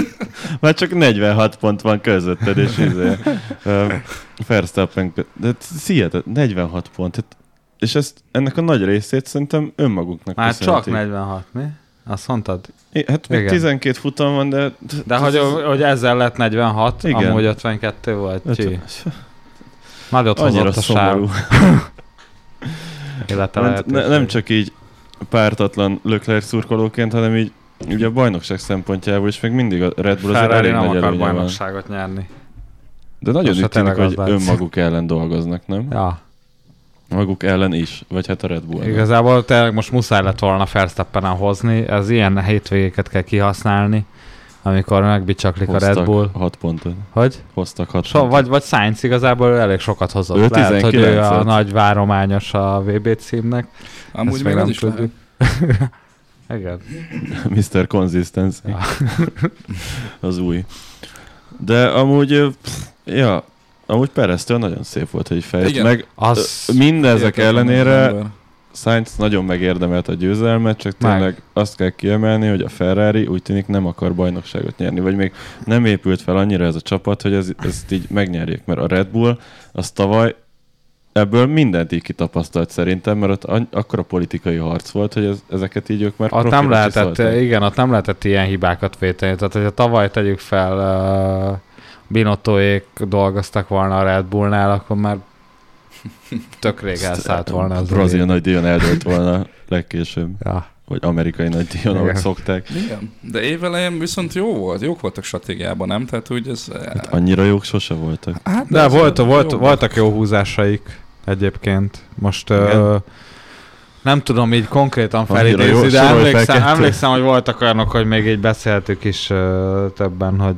[SPEAKER 1] Már csak 46 pont van közötted, és izé, uh, Verstappen, de hihetet, 46 pont. Hát, és ezt, ennek a nagy részét szerintem önmaguknak
[SPEAKER 2] Már csak
[SPEAKER 1] köszönhetik.
[SPEAKER 2] 46, mi? Azt mondtad?
[SPEAKER 1] É, Hát még
[SPEAKER 2] Igen.
[SPEAKER 1] 12 futam van, de...
[SPEAKER 2] De hogy, hogy ezzel lett 46,
[SPEAKER 1] Igen.
[SPEAKER 2] amúgy 52 volt.
[SPEAKER 1] Öt-
[SPEAKER 2] Nagyot
[SPEAKER 1] Annyira
[SPEAKER 2] hozott a
[SPEAKER 1] szomorú. Mert ne, nem csak így pártatlan Leclerc szurkolóként, hanem így ugye a bajnokság szempontjából is még mindig a Red Bull azért
[SPEAKER 2] Ferrari
[SPEAKER 1] elég
[SPEAKER 2] nem
[SPEAKER 1] nagy
[SPEAKER 2] akar
[SPEAKER 1] előnye van.
[SPEAKER 2] bajnokságot nyerni.
[SPEAKER 1] De nagyon
[SPEAKER 2] Most
[SPEAKER 1] úgy tűnik, hogy
[SPEAKER 2] az
[SPEAKER 1] önmaguk ellen dolgoznak, nem?
[SPEAKER 2] Ja.
[SPEAKER 1] Maguk ellen is, vagy hát a Red Bull.
[SPEAKER 2] Igazából tényleg most muszáj lett volna Verstappen hozni, ez ilyen hétvégéket kell kihasználni, amikor megbicsaklik a Red Bull.
[SPEAKER 1] 6 pontot.
[SPEAKER 2] Hogy?
[SPEAKER 1] Hoztak 6
[SPEAKER 2] So, vagy, vagy Sainz igazából elég sokat hozott.
[SPEAKER 1] Ő
[SPEAKER 2] Lehet, hogy ő
[SPEAKER 1] 19-et.
[SPEAKER 2] a nagy várományos a VB címnek.
[SPEAKER 3] Amúgy
[SPEAKER 2] Ezt
[SPEAKER 3] még
[SPEAKER 2] nem
[SPEAKER 3] is.
[SPEAKER 2] Igen.
[SPEAKER 1] Mr. Consistency.
[SPEAKER 2] Ja.
[SPEAKER 1] Az új. De amúgy, pff, ja, amúgy Pereztől nagyon szép volt, hogy fejt.
[SPEAKER 3] Igen.
[SPEAKER 1] Meg
[SPEAKER 2] Az...
[SPEAKER 1] mindezek ellenére. Sainz nagyon megérdemelt a győzelmet, csak
[SPEAKER 2] Meg.
[SPEAKER 1] tényleg azt kell kiemelni, hogy a Ferrari úgy tűnik nem akar bajnokságot nyerni, vagy még nem épült fel annyira ez a csapat, hogy ez, ezt így megnyerjék, mert a Red Bull az tavaly ebből mindent így kitapasztalt szerintem, mert ott an- akkora politikai harc volt, hogy ez, ezeket így ők már
[SPEAKER 2] Ott nem lehetett, igen, ott nem lehetett ilyen hibákat véteni. Tehát, hogyha tavaly tegyük fel uh, Binottoék dolgoztak volna a Red Bullnál, akkor már tök rég elszállt volna az
[SPEAKER 1] Brazil
[SPEAKER 2] elég.
[SPEAKER 1] nagydíjon eldőlt volna legkésőbb,
[SPEAKER 2] Ja.
[SPEAKER 1] vagy amerikai nagydíjon, ahogy
[SPEAKER 2] Igen.
[SPEAKER 1] szokták.
[SPEAKER 3] Igen, de évelején viszont jó volt, jók voltak stratégiában, nem? Tehát úgy ez...
[SPEAKER 1] Hát annyira jók sose voltak.
[SPEAKER 3] Hát,
[SPEAKER 2] De
[SPEAKER 3] azért
[SPEAKER 2] volt, volt,
[SPEAKER 3] jó
[SPEAKER 2] voltak jó húzásaik egyébként. Most uh, nem tudom így konkrétan felidézni, de emlékszem, emlékszem, hogy voltak olyanok, hogy még így beszéltük is uh, többen, hogy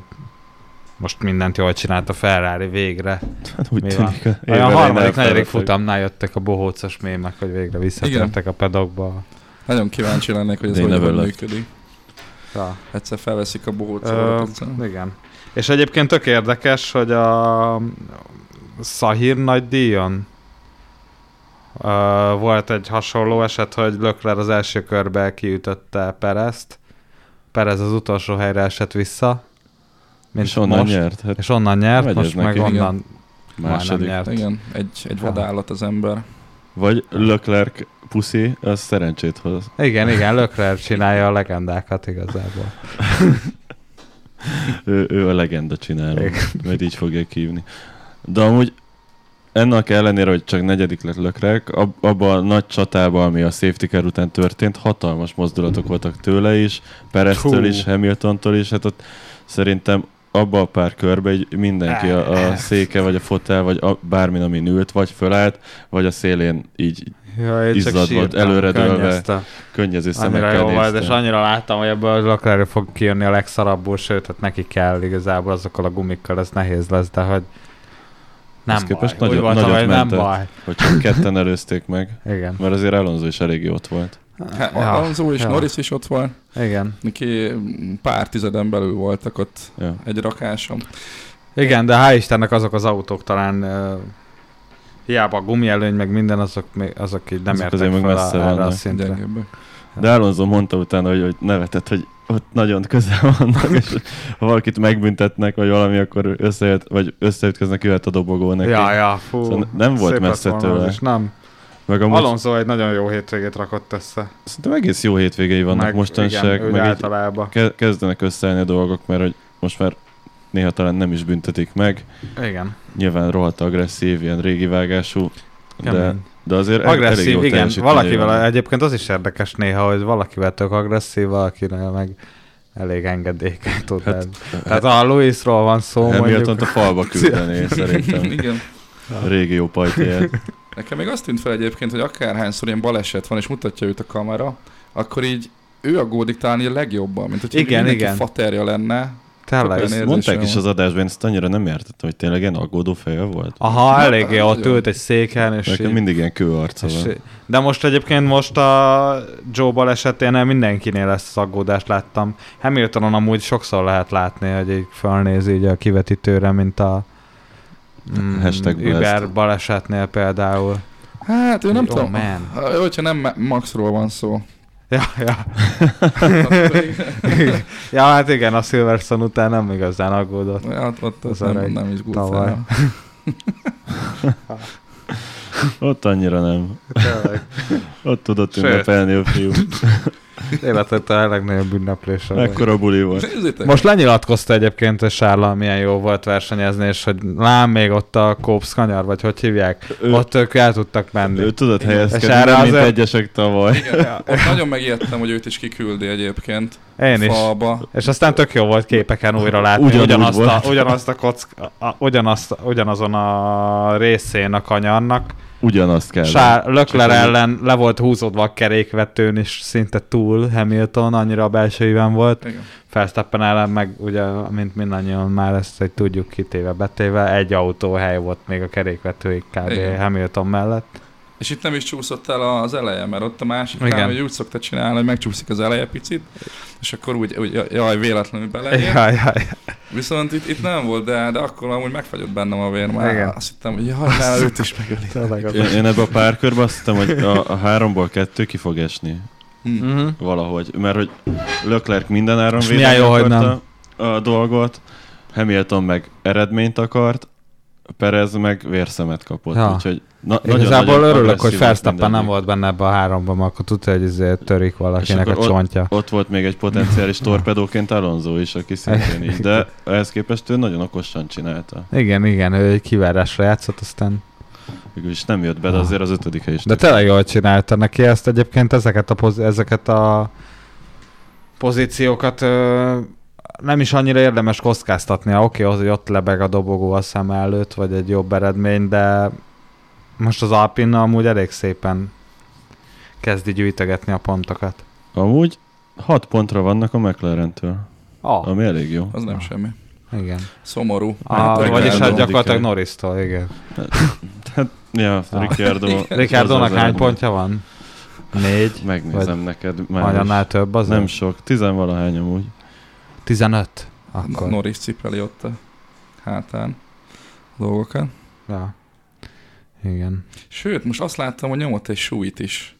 [SPEAKER 2] most mindent jól csinált a Ferrari végre.
[SPEAKER 1] Hát úgy
[SPEAKER 2] Mi
[SPEAKER 1] tűnik.
[SPEAKER 2] van?
[SPEAKER 1] a évelején
[SPEAKER 2] harmadik, negyedik futamnál jöttek a bohócos mémek, hogy végre visszatértek a pedokba.
[SPEAKER 3] Nagyon kíváncsi lennék, hogy ez hogy, működik.
[SPEAKER 2] Ja.
[SPEAKER 3] Egyszer felveszik a
[SPEAKER 2] Ö,
[SPEAKER 3] bohócot.
[SPEAKER 2] igen. És egyébként tök érdekes, hogy a Szahír nagy díjon ö, volt egy hasonló eset, hogy Lökler az első körbe kiütötte Perezt. Perez az utolsó helyre esett vissza. Mint
[SPEAKER 1] És onnan
[SPEAKER 2] most.
[SPEAKER 1] nyert. Hát
[SPEAKER 2] És onnan nyert,
[SPEAKER 1] Megy
[SPEAKER 2] most meg
[SPEAKER 1] neki.
[SPEAKER 2] onnan
[SPEAKER 1] második.
[SPEAKER 2] majdnem nyert.
[SPEAKER 3] Igen, egy, egy vadállat az ember.
[SPEAKER 1] Vagy Leclerc puszi, az szerencsét hoz.
[SPEAKER 2] Igen, igen, Lökler csinálja a legendákat igazából.
[SPEAKER 1] Ő, ő a legenda csináló,
[SPEAKER 2] Igen.
[SPEAKER 1] mert így fogják hívni. De amúgy ennek ellenére, hogy csak negyedik lett Leclerc, ab, abban a nagy csatában, ami a safety car után történt, hatalmas mozdulatok voltak tőle is, Pereztől
[SPEAKER 2] Hú.
[SPEAKER 1] is, Hamiltontól is, hát ott szerintem abba a pár körbe így mindenki a, a széke, vagy a fotel, vagy a, bármin, ami ült, vagy fölállt, vagy a szélén így
[SPEAKER 2] Ja, én
[SPEAKER 1] Izzad volt, előredőlve, könnyező
[SPEAKER 2] Annyira
[SPEAKER 1] szemekkel
[SPEAKER 2] jó volt, és annyira láttam, hogy ebből a Leclerc fog kijönni a legszarabbul, sőt, hát neki kell igazából azokkal a gumikkal, ez nehéz lesz, de hogy nem baj.
[SPEAKER 1] képest
[SPEAKER 2] Úgy
[SPEAKER 1] nagyot-
[SPEAKER 2] voltam,
[SPEAKER 1] nagyot
[SPEAKER 2] hogy nem baj.
[SPEAKER 1] Hogy csak ketten előzték meg,
[SPEAKER 2] Igen.
[SPEAKER 1] mert azért Alonso is elég ott volt.
[SPEAKER 3] Hát,
[SPEAKER 2] Ja,
[SPEAKER 3] Alonso és
[SPEAKER 2] ja.
[SPEAKER 3] Norris is ott van,
[SPEAKER 2] Igen.
[SPEAKER 3] neki pár tizeden belül voltak ott
[SPEAKER 1] Ja.
[SPEAKER 3] egy rakáson.
[SPEAKER 2] Igen, de hál' Istennek azok az autók talán uh, hiába a gumielőny, meg minden, azok, még, azok így nem
[SPEAKER 1] Azok
[SPEAKER 2] értek fel
[SPEAKER 1] messze
[SPEAKER 2] a, erre a szintre.
[SPEAKER 1] De Alonso mondta utána, hogy, hogy nevetett, hogy ott nagyon közel vannak, és ha valakit megbüntetnek, vagy valami, akkor összejött, vagy összeütköznek, jöhet a dobogó neki.
[SPEAKER 2] Ja, ja, fú.
[SPEAKER 1] Szóval nem volt messze
[SPEAKER 2] az
[SPEAKER 1] tőle.
[SPEAKER 2] is, nem.
[SPEAKER 1] Meg amúgy
[SPEAKER 2] Alonso egy nagyon jó hétvégét rakott össze.
[SPEAKER 1] szerintem egész jó hétvégei vannak
[SPEAKER 2] meg,
[SPEAKER 1] mostanság,
[SPEAKER 2] igen,
[SPEAKER 1] meg
[SPEAKER 2] általában.
[SPEAKER 1] ke- kezdenek összeállni a dolgok, mert hogy most már néha talán nem is büntetik meg.
[SPEAKER 2] Igen.
[SPEAKER 1] Nyilván rohadt agresszív, ilyen régi vágású, de,
[SPEAKER 2] Kemény.
[SPEAKER 1] de azért el- elég
[SPEAKER 2] Agresszív,
[SPEAKER 1] jó
[SPEAKER 2] igen. Valakivel,
[SPEAKER 1] vannak.
[SPEAKER 2] egyébként az is érdekes néha, hogy valakivel tök agresszív, valakivel meg elég engedékeny tud
[SPEAKER 1] Hát,
[SPEAKER 2] lenni. Tehát a Louisról van szó,
[SPEAKER 1] Hamilton
[SPEAKER 2] mondjuk.
[SPEAKER 1] a falba küldeni, szerintem.
[SPEAKER 3] Igen.
[SPEAKER 1] A régi jó pajtéját.
[SPEAKER 3] Nekem még azt tűnt fel egyébként, hogy akárhányszor ilyen baleset van, és mutatja őt a kamera, akkor így ő aggódik talán a legjobban, mint hogy
[SPEAKER 2] Igen,
[SPEAKER 3] mindenki
[SPEAKER 2] igen.
[SPEAKER 3] faterja lenne.
[SPEAKER 2] Tényleg.
[SPEAKER 1] Ezt mondták is az adásban, én ezt annyira nem értettem, hogy tényleg ilyen aggódó feje volt.
[SPEAKER 2] Aha,
[SPEAKER 3] Na,
[SPEAKER 2] eléggé ott
[SPEAKER 3] nagyon.
[SPEAKER 2] ült egy széken, és,
[SPEAKER 1] Nekem
[SPEAKER 2] így-
[SPEAKER 1] mindig ilyen kőarca
[SPEAKER 2] és
[SPEAKER 1] van.
[SPEAKER 2] De most egyébként most a Joe baleseténél mindenkinél ezt az aggódást láttam. Hamiltonon amúgy sokszor lehet látni, hogy így fölnéz így a kivetítőre, mint a mm,
[SPEAKER 1] Hashtag blessed.
[SPEAKER 2] Uber balesetnél például.
[SPEAKER 3] Hát ő nem
[SPEAKER 2] Oh,
[SPEAKER 3] tudom.
[SPEAKER 2] man.
[SPEAKER 3] Ha- Hogyha nem Ma- Maxról van szó.
[SPEAKER 2] Ja, ja. ja, hát igen, a Silverstone után nem igazán aggódott.
[SPEAKER 3] Hát ott
[SPEAKER 2] Az
[SPEAKER 3] az nem, nem is
[SPEAKER 2] tavaly.
[SPEAKER 1] Ott annyira nem. Ott tudott ünnepelni a fiú.
[SPEAKER 2] Életet a legnagyobb ünneplése.
[SPEAKER 1] Mekkora buli volt.
[SPEAKER 3] Nézzétek,
[SPEAKER 2] Most lenyilatkozta egyébként, hogy Sárla milyen jó volt versenyezni, és hogy lám még ott a Kópsz kanyar, vagy hogy hívják,
[SPEAKER 1] Ő,
[SPEAKER 2] ott ők el tudtak menni.
[SPEAKER 1] ő tudott helyezkedni,
[SPEAKER 2] És erre
[SPEAKER 1] mint
[SPEAKER 2] azért-
[SPEAKER 1] egyesek tavaly.
[SPEAKER 3] igen, ott nagyon megijedtem, hogy őt is kiküldi egyébként.
[SPEAKER 2] Én is.
[SPEAKER 3] Falba.
[SPEAKER 2] És aztán tök jó volt képeken újra látni,
[SPEAKER 1] Ugyanúgy
[SPEAKER 2] ugyanazt, a,
[SPEAKER 1] volt.
[SPEAKER 2] ugyanazt a kock, a, ugyanazt, ugyanazon a részén a kanyarnak.
[SPEAKER 1] Ugyanazt kell.
[SPEAKER 2] Sár, Lökler ellen le volt húzódva a kerékvetőn is szinte túl Hamilton, annyira a belsőiben volt.
[SPEAKER 3] Igen.
[SPEAKER 2] Verstappen ellen meg ugye, mint mindannyian már ezt hogy tudjuk kitéve betéve, egy autóhely volt még a kerékvetőig kb.
[SPEAKER 3] Igen.
[SPEAKER 2] Hamilton mellett.
[SPEAKER 3] És itt nem is csúszott el az eleje, mert ott a másik
[SPEAKER 2] Igen.
[SPEAKER 3] hogy úgy szokta csinálni, hogy megcsúszik az eleje picit, és akkor úgy, úgy jaj, véletlenül beleér.
[SPEAKER 2] Ja, ja, ja.
[SPEAKER 3] Viszont itt, itt nem volt, de, de akkor amúgy megfagyott bennem a vér, már
[SPEAKER 2] Igen.
[SPEAKER 3] azt hittem, hogy jaj, már őt is megöli.
[SPEAKER 1] Én, én ebbe a párkörbe azt hittem, hogy a, a háromból kettő ki fog esni.
[SPEAKER 3] Hm.
[SPEAKER 2] Mhm.
[SPEAKER 1] Valahogy. Mert hogy Leclerc minden áron védeni akarta a dolgot, Hamilton meg eredményt akart, Perez meg vérszemet kapott.
[SPEAKER 2] Ja.
[SPEAKER 1] Úgyhogy na,
[SPEAKER 2] Igazából
[SPEAKER 1] nagyon
[SPEAKER 2] örülök, hogy Verstappen nem volt benne ebbe a háromban, mert akkor tudta, hogy izé törik valakinek a
[SPEAKER 1] akkor ott-
[SPEAKER 2] csontja.
[SPEAKER 1] Ott volt még egy potenciális torpedóként Alonso is, aki szintén így, de ehhez képest ő nagyon okosan csinálta.
[SPEAKER 2] Igen, igen, ő egy kivárásra játszott, aztán...
[SPEAKER 1] Végülis nem jött be, de azért az ötödik is.
[SPEAKER 2] De tényleg jól csinálta neki ezt egyébként, ezeket a, poz- ezeket a pozíciókat ö, nem is annyira érdemes kockáztatni. Oké, az, hogy ott lebeg a dobogó a szem előtt, vagy egy jobb eredmény, de most az Alpina amúgy elég szépen kezdi gyűjtögetni a pontokat.
[SPEAKER 1] Amúgy 6 pontra vannak a McLaren-től,
[SPEAKER 2] Ah,
[SPEAKER 1] ami elég jó.
[SPEAKER 3] Az nem semmi.
[SPEAKER 2] igen.
[SPEAKER 3] Szomorú.
[SPEAKER 2] Ah,
[SPEAKER 3] Hát,
[SPEAKER 2] vagyis hát gyakorlatilag. Norris-tól, igen.
[SPEAKER 1] Ja,
[SPEAKER 2] Ah.
[SPEAKER 1] Ricciardo. Az
[SPEAKER 2] hány pontja van? Négy?
[SPEAKER 1] Megnézem neked már
[SPEAKER 2] annál
[SPEAKER 1] is.
[SPEAKER 2] több az?
[SPEAKER 1] Nem sok, tizenvalahány amúgy.
[SPEAKER 2] 15? Akkor.
[SPEAKER 3] Norris cipeli ott a hátán a dolgokat.
[SPEAKER 2] Ja. Igen.
[SPEAKER 3] Sőt, most azt láttam, hogy nyomott egy súlyt is.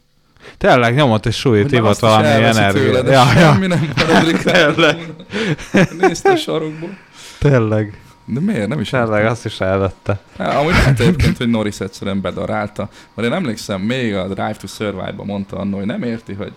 [SPEAKER 2] Tényleg nyomott és súlyt,
[SPEAKER 3] is
[SPEAKER 2] valami energiát. Ja, ja,
[SPEAKER 3] semmi nem marad Ricardo. Nézte a sarokból.
[SPEAKER 2] tényleg.
[SPEAKER 3] De miért? Nem is
[SPEAKER 2] Tényleg,
[SPEAKER 3] értem.
[SPEAKER 2] azt is elvette.
[SPEAKER 3] Há, amúgy lehet egyébként, hogy Norris egyszerűen bedarálta. Mert én emlékszem, még a Drive to Survive-ban mondta annó, hogy nem érti, hogy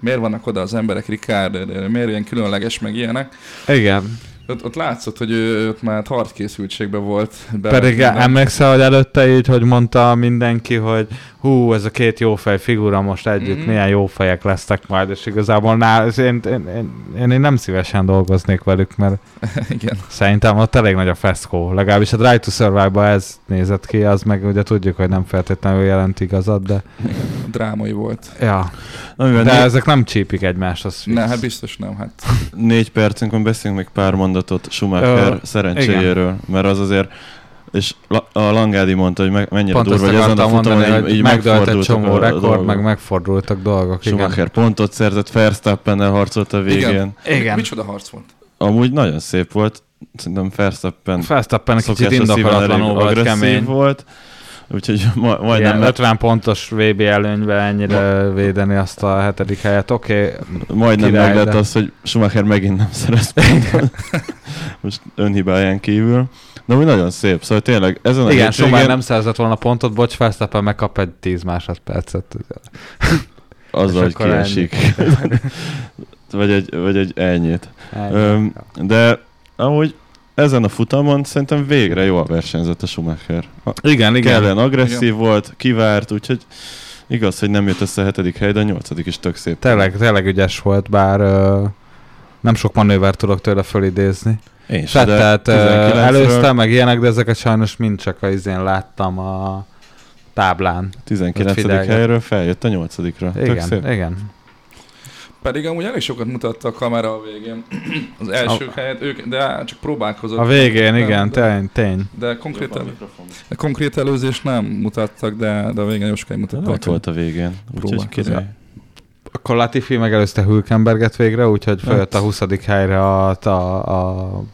[SPEAKER 3] miért vannak oda az emberek Ricard, miért ilyen különleges, meg ilyenek.
[SPEAKER 2] Igen.
[SPEAKER 3] Ott, ott látszott, hogy ő ott már harckészültségben volt. Be,
[SPEAKER 2] Pedig emlékszel, hogy előtte így, hogy mondta mindenki, hogy hú, ez a két jófej figura most együtt,
[SPEAKER 3] Mhm.
[SPEAKER 2] milyen jó fejek lesznek majd, és igazából nál, én, én, én, én, én nem szívesen dolgoznék velük, mert
[SPEAKER 3] Igen.
[SPEAKER 2] szerintem ott elég nagy a feszkó. Legalábbis a Drive to Survive-ba ez nézett ki, az meg ugye tudjuk, hogy nem feltétlenül jelent igazat, de
[SPEAKER 3] Drámai volt.
[SPEAKER 2] ja.
[SPEAKER 1] Amivel
[SPEAKER 2] De
[SPEAKER 1] né-
[SPEAKER 2] ezek nem csípik egymást, az fix.
[SPEAKER 3] Ne, hát biztos nem. Hát
[SPEAKER 1] négy percünk van, beszéljünk még pár mondatot Schumacher
[SPEAKER 2] Ö,
[SPEAKER 1] szerencséjéről, mert az azért és a Langádi mondta, hogy me- mennyire
[SPEAKER 2] Pont
[SPEAKER 1] durva, hogy ezen a futamon
[SPEAKER 2] mondani,
[SPEAKER 1] így, így
[SPEAKER 2] megdölt egy csomó
[SPEAKER 1] a
[SPEAKER 2] rekord,
[SPEAKER 1] dolgok.
[SPEAKER 2] meg megfordultak dolgok. Igen.
[SPEAKER 1] Schumacher pontot szerzett, Verstappennel harcolt a végén.
[SPEAKER 3] Igen.
[SPEAKER 2] Igen.
[SPEAKER 3] micsoda harc volt.
[SPEAKER 1] Amúgy nagyon szép volt, szerintem Verstappen
[SPEAKER 2] Verstappen kicsit indokolatlanul volt
[SPEAKER 1] agresszív
[SPEAKER 2] kemény.
[SPEAKER 1] volt, úgyhogy ma, majdnem
[SPEAKER 2] Igen,
[SPEAKER 1] meg,
[SPEAKER 2] 50 pontos VB előnybe ennyire védeni azt a hetedik helyet. Oké, okay.
[SPEAKER 1] majdnem
[SPEAKER 2] király,
[SPEAKER 1] meg lett
[SPEAKER 2] de-
[SPEAKER 1] az, hogy Schumacher megint nem szerez pontot. Most önhibáján kívül. De úgy nagyon szép, szóval tényleg ezen a
[SPEAKER 2] igen,
[SPEAKER 1] hétvégén
[SPEAKER 2] Schumacher nem szerzett volna pontot, bocs, Verstappen megkap egy 10 másodpercet.
[SPEAKER 1] azzal, hogy kiesik. vagy, egy, vagy egy ennyit.
[SPEAKER 2] Ennyi.
[SPEAKER 1] Öm, de amúgy ezen a futamon szerintem végre jól versenyzett a Schumacher. A,
[SPEAKER 2] igen, igen.
[SPEAKER 1] kellően agresszív volt, kivárt, úgyhogy igaz, hogy nem jött össze a hetedik hely, de a nyolcadik is tök szép.
[SPEAKER 2] Tényleg, tényleg ügyes volt, bár ö, nem sok manővert tudok tőle fölidézni.
[SPEAKER 1] Én se, de
[SPEAKER 2] Fettelt ö,
[SPEAKER 1] 19-ről
[SPEAKER 2] előzte, meg ilyenek, de ezeket sajnos mind csak a izén láttam a táblán.
[SPEAKER 1] 19.
[SPEAKER 2] figyelj.
[SPEAKER 1] helyről feljött a nyolcadikra. Tök
[SPEAKER 2] Igen,
[SPEAKER 1] szép.
[SPEAKER 2] igen.
[SPEAKER 3] Pedig amúgy elég sokat mutatta a kamera a végén. Az első helyet, ők, de csak próbálkozott.
[SPEAKER 2] A végén,
[SPEAKER 3] Nem,
[SPEAKER 2] igen,
[SPEAKER 3] de,
[SPEAKER 2] tény, tény.
[SPEAKER 3] de konkrét, el, de konkrét előzést nem mutattak, de, de a végén jó sokáig mutatták.
[SPEAKER 1] Ott volt a végén, úgyhogy.
[SPEAKER 2] Akkor Latifi megelőzte Hülkenberget végre, úgyhogy
[SPEAKER 1] Hát.
[SPEAKER 2] följött a 20. helyre a, a, a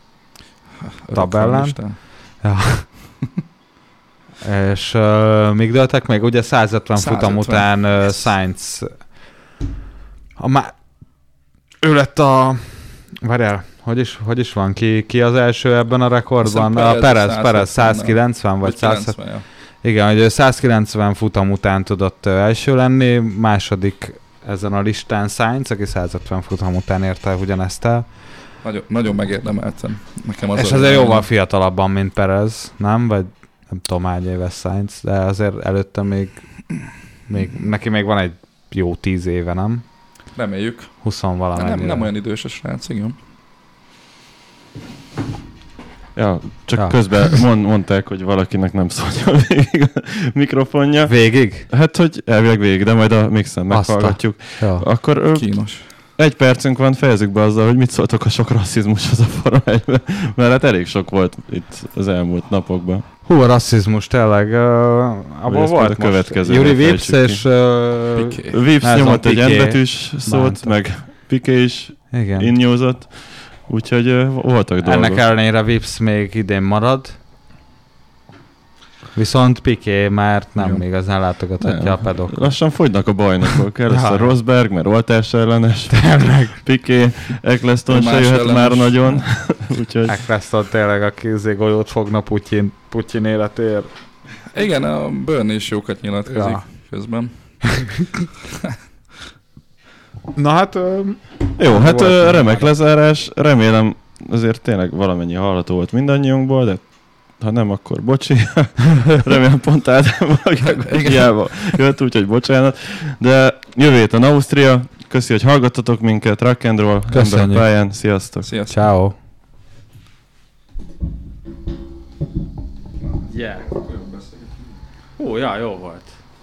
[SPEAKER 2] tabellán.
[SPEAKER 3] Rangsorlistán.
[SPEAKER 2] és uh, még döltek még, ugye 150, 150. futam
[SPEAKER 3] 150.
[SPEAKER 2] után uh,
[SPEAKER 3] Yes.
[SPEAKER 2] Sainz a má... ő lett a várjál, hogy is, hogy is van, ki, ki az első ebben a rekordban?
[SPEAKER 3] Hiszem
[SPEAKER 2] A Perez,
[SPEAKER 3] Perez
[SPEAKER 2] Perez
[SPEAKER 3] 170,
[SPEAKER 2] 190 vagy
[SPEAKER 3] Vagy
[SPEAKER 2] 100,
[SPEAKER 3] 90, ja.
[SPEAKER 2] igen, hogy ő 190 futam után tudott első lenni, második ezen a listán Sainz, aki 150 futam után érte el ugyanezt el.
[SPEAKER 3] Nagyon, nagyon megérdemeltem. Nekem az
[SPEAKER 2] És azért jóval fiatalabban, mint Perez, nem? Vagy nem tudom hány éves Sainz, de azért előtte még, még neki még van egy jó tíz éve, nem?
[SPEAKER 3] Reméljük.
[SPEAKER 2] 20
[SPEAKER 3] Nem,
[SPEAKER 2] valamennyire.
[SPEAKER 3] nem olyan idős a srác, igen.
[SPEAKER 1] Ja, csak
[SPEAKER 2] Ja.
[SPEAKER 1] közben mond, mondták, hogy valakinek nem szólja végig a mikrofonja.
[SPEAKER 2] Végig?
[SPEAKER 1] Hát, hogy elvileg végig, de majd a mixen meghallgatjuk.
[SPEAKER 2] Ja.
[SPEAKER 1] Akkor ö,
[SPEAKER 3] Kínos.
[SPEAKER 1] egy percünk van, fejezzük be azzal, hogy mit szóltok a sok rasszizmushoz a Forma 1 mert hát elég sok volt itt az elmúlt napokban.
[SPEAKER 2] Hú, a rasszizmus tényleg. Uh,
[SPEAKER 1] majd
[SPEAKER 2] volt
[SPEAKER 1] a következőre
[SPEAKER 2] Yuri Vips és... Uh.
[SPEAKER 1] Vips nyomott egy N-betűs szót,
[SPEAKER 2] bánta.
[SPEAKER 1] meg Piqué is
[SPEAKER 2] igen.
[SPEAKER 1] innyúzott, úgyhogy ö, voltak dolgok.
[SPEAKER 2] Ennek ellenére Vips még idén marad. Viszont Piqué már nem
[SPEAKER 3] Igen.
[SPEAKER 2] igazán látogathatja
[SPEAKER 1] Nem.
[SPEAKER 2] a pedok.
[SPEAKER 1] Lassan fogynak a bajnokok. Először
[SPEAKER 2] Ja.
[SPEAKER 1] Rosberg, mert oltás ellenes.
[SPEAKER 2] Tényleg.
[SPEAKER 1] Piqué, Eccleston se jöhet
[SPEAKER 3] ellenes.
[SPEAKER 1] már nagyon. Úgyhogy
[SPEAKER 2] Eccleston tényleg, aki golyót fogna Putyin, Putyin életéért.
[SPEAKER 3] Igen, a Burn is jókat nyilatkozik
[SPEAKER 2] Ja.
[SPEAKER 3] közben.
[SPEAKER 2] Na hát...
[SPEAKER 1] Jó, hát
[SPEAKER 2] még
[SPEAKER 1] remek lezárás. Remélem azért tényleg valamennyi hallható volt mindannyiunkból, de ha nem, akkor bocsi. Remélem pont Ádám
[SPEAKER 3] Igen.
[SPEAKER 1] hiába jött, úgyhogy bocsánat. De jövő héten Ausztria. Köszi, hogy hallgattatok minket. Rock and roll,
[SPEAKER 2] Köszönjük.
[SPEAKER 1] pályán. Sziasztok!
[SPEAKER 3] Sziasztok!
[SPEAKER 2] ciao. Yeah. Hú, ja, jó volt.